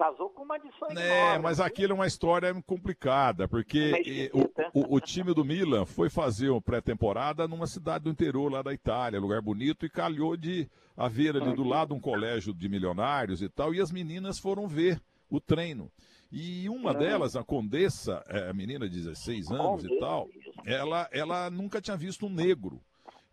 casou com uma de sangue É, mas aquilo é uma história complicada, porque o, o, o, time do Milan foi fazer uma pré-temporada numa cidade do interior lá da Itália, lugar bonito, e calhou de haver ali do lado um colégio de milionários e tal, e as meninas foram ver o treino. E uma delas, a Condessa, é, a menina de 16 anos e tal, ela, ela nunca tinha visto um negro.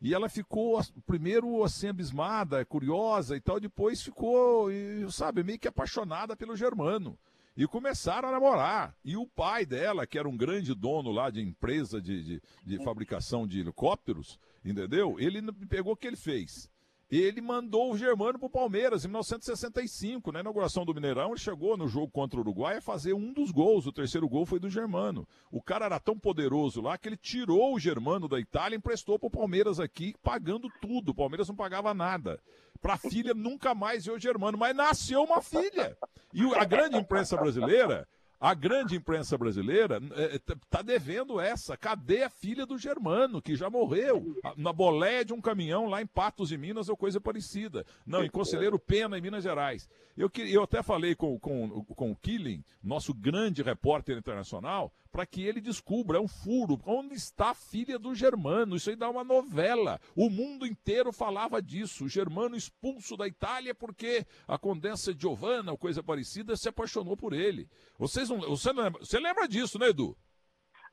E ela ficou, primeiro, assim, abismada, curiosa e tal, depois ficou, sabe, meio que apaixonada pelo Germano. E começaram a namorar. E o pai dela, que era um grande dono lá de empresa de, de, de fabricação de helicópteros, entendeu? Ele pegou o que ele fez ele mandou o Germano para o Palmeiras em 1965, na inauguração do Mineirão. Ele chegou no jogo contra o Uruguai a fazer um dos gols. O terceiro gol foi do Germano. O cara era tão poderoso lá que ele tirou o Germano da Itália e emprestou para o Palmeiras aqui, pagando tudo. O Palmeiras não pagava nada. Para a filha nunca mais ver o Germano, mas nasceu uma filha. E a grande imprensa brasileira a grande imprensa brasileira está é, devendo essa. Cadê a filha do Germano, que já morreu na boleia de um caminhão lá em Patos, em Minas, ou coisa parecida? Não, em Conselheiro Pena, em Minas Gerais. Eu, eu até falei com, com, com o Killing, nosso grande repórter internacional, para que ele descubra, é um furo, onde está a filha do Germano? Isso aí dá uma novela. O mundo inteiro falava disso. O Germano expulso da Itália porque a Condessa Giovanna, ou coisa parecida, se apaixonou por ele. Vocês não, você, não lembra, você lembra disso, né, Edu?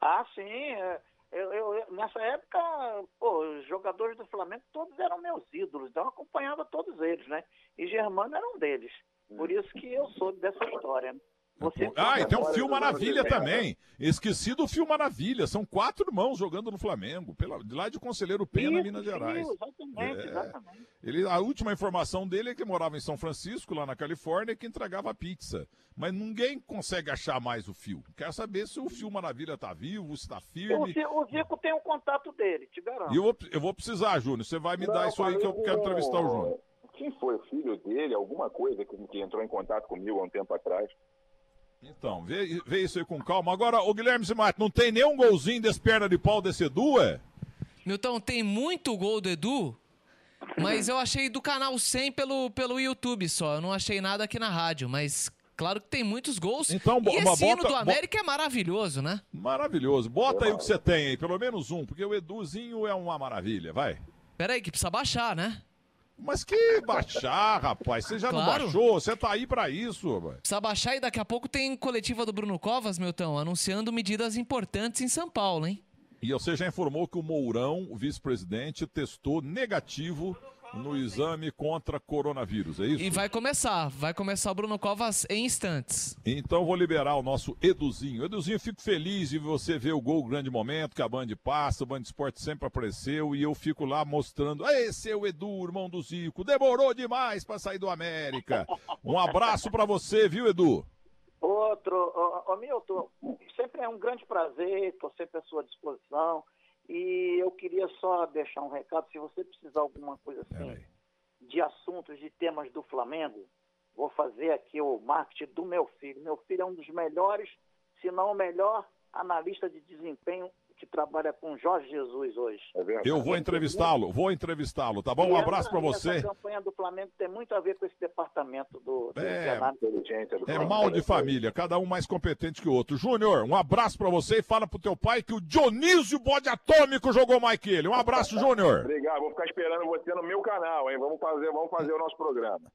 Ah, sim. É, eu, eu, nessa época, pô, os jogadores do Flamengo todos eram meus ídolos, então eu acompanhava todos eles, né? E Germano era um deles. Por isso que eu soube dessa história. Você ah, e tem um Fio Maravilha também. Esqueci do Fio Maravilha. São quatro irmãos jogando no Flamengo, pela, de lá de Conselheiro Pena, Isso, Minas Gerais. Exatamente, é, exatamente. Ele, a última informação dele é que morava em São Francisco, lá na Califórnia, e que entregava pizza. Mas ninguém consegue achar mais o Fio. Quer saber se o Fio Maravilha está vivo, se está firme. O Zico tem o um contato dele, te garanto. E eu, eu vou precisar, Júnior. Você vai me Não, dar isso aí que eu quero entrevistar o Júnior. Quem foi o filho dele, alguma coisa que, que entrou em contato comigo há um tempo atrás. Então, vê, vê isso aí com calma. Agora, o Guilherme Simato, não tem nenhum golzinho desse perna de pau desse Edu, é? Milton, tem muito gol do Edu, mas eu achei do canal 100 pelo, pelo YouTube só. Eu não achei nada aqui na rádio, mas claro que tem muitos gols. Então, e esse bota, hino do América é maravilhoso, né? Maravilhoso. Bota aí o que você tem aí, pelo menos um, porque o Eduzinho é uma maravilha, vai. Peraí, que precisa baixar, né? Mas que baixar, rapaz? Você já claro. não baixou? Você tá aí para isso, rapaz. Precisa baixar e daqui a pouco tem coletiva do Bruno Covas, Milton, anunciando medidas importantes em São Paulo, hein? E você já informou que o Mourão, o vice-presidente, testou negativo no exame contra coronavírus, é isso? E vai começar, vai começar o Bruno Covas em instantes. Então vou liberar o nosso Eduzinho. Eduzinho, fico feliz de você ver o gol grande momento que a Band passa, o Band Esporte sempre apareceu e eu fico lá mostrando, esse é o Edu, irmão do Zico, demorou demais para sair do América. Um abraço para você, viu, Edu? Outro, ô, ô Milton, sempre é um grande prazer, estou sempre à sua disposição. E eu queria só deixar um recado, se você precisar alguma coisa assim, de assuntos, de temas do Flamengo, vou fazer aqui o marketing do meu filho. Meu filho é um dos melhores, se não o melhor analista de desempenho que trabalha com Jorge Jesus hoje. É eu vou entrevistá-lo, vou entrevistá-lo, tá bom? Um abraço para você. A campanha do Flamengo tem muito a ver com esse departamento do, do é, é mal de família, cada um mais competente que o outro. Júnior, um abraço para você e fala pro teu pai que o Dionísio Bode Atômico jogou mais que ele. Um abraço, Júnior. Obrigado, vou ficar esperando você no meu canal, hein? Vamos fazer, vamos fazer o nosso programa.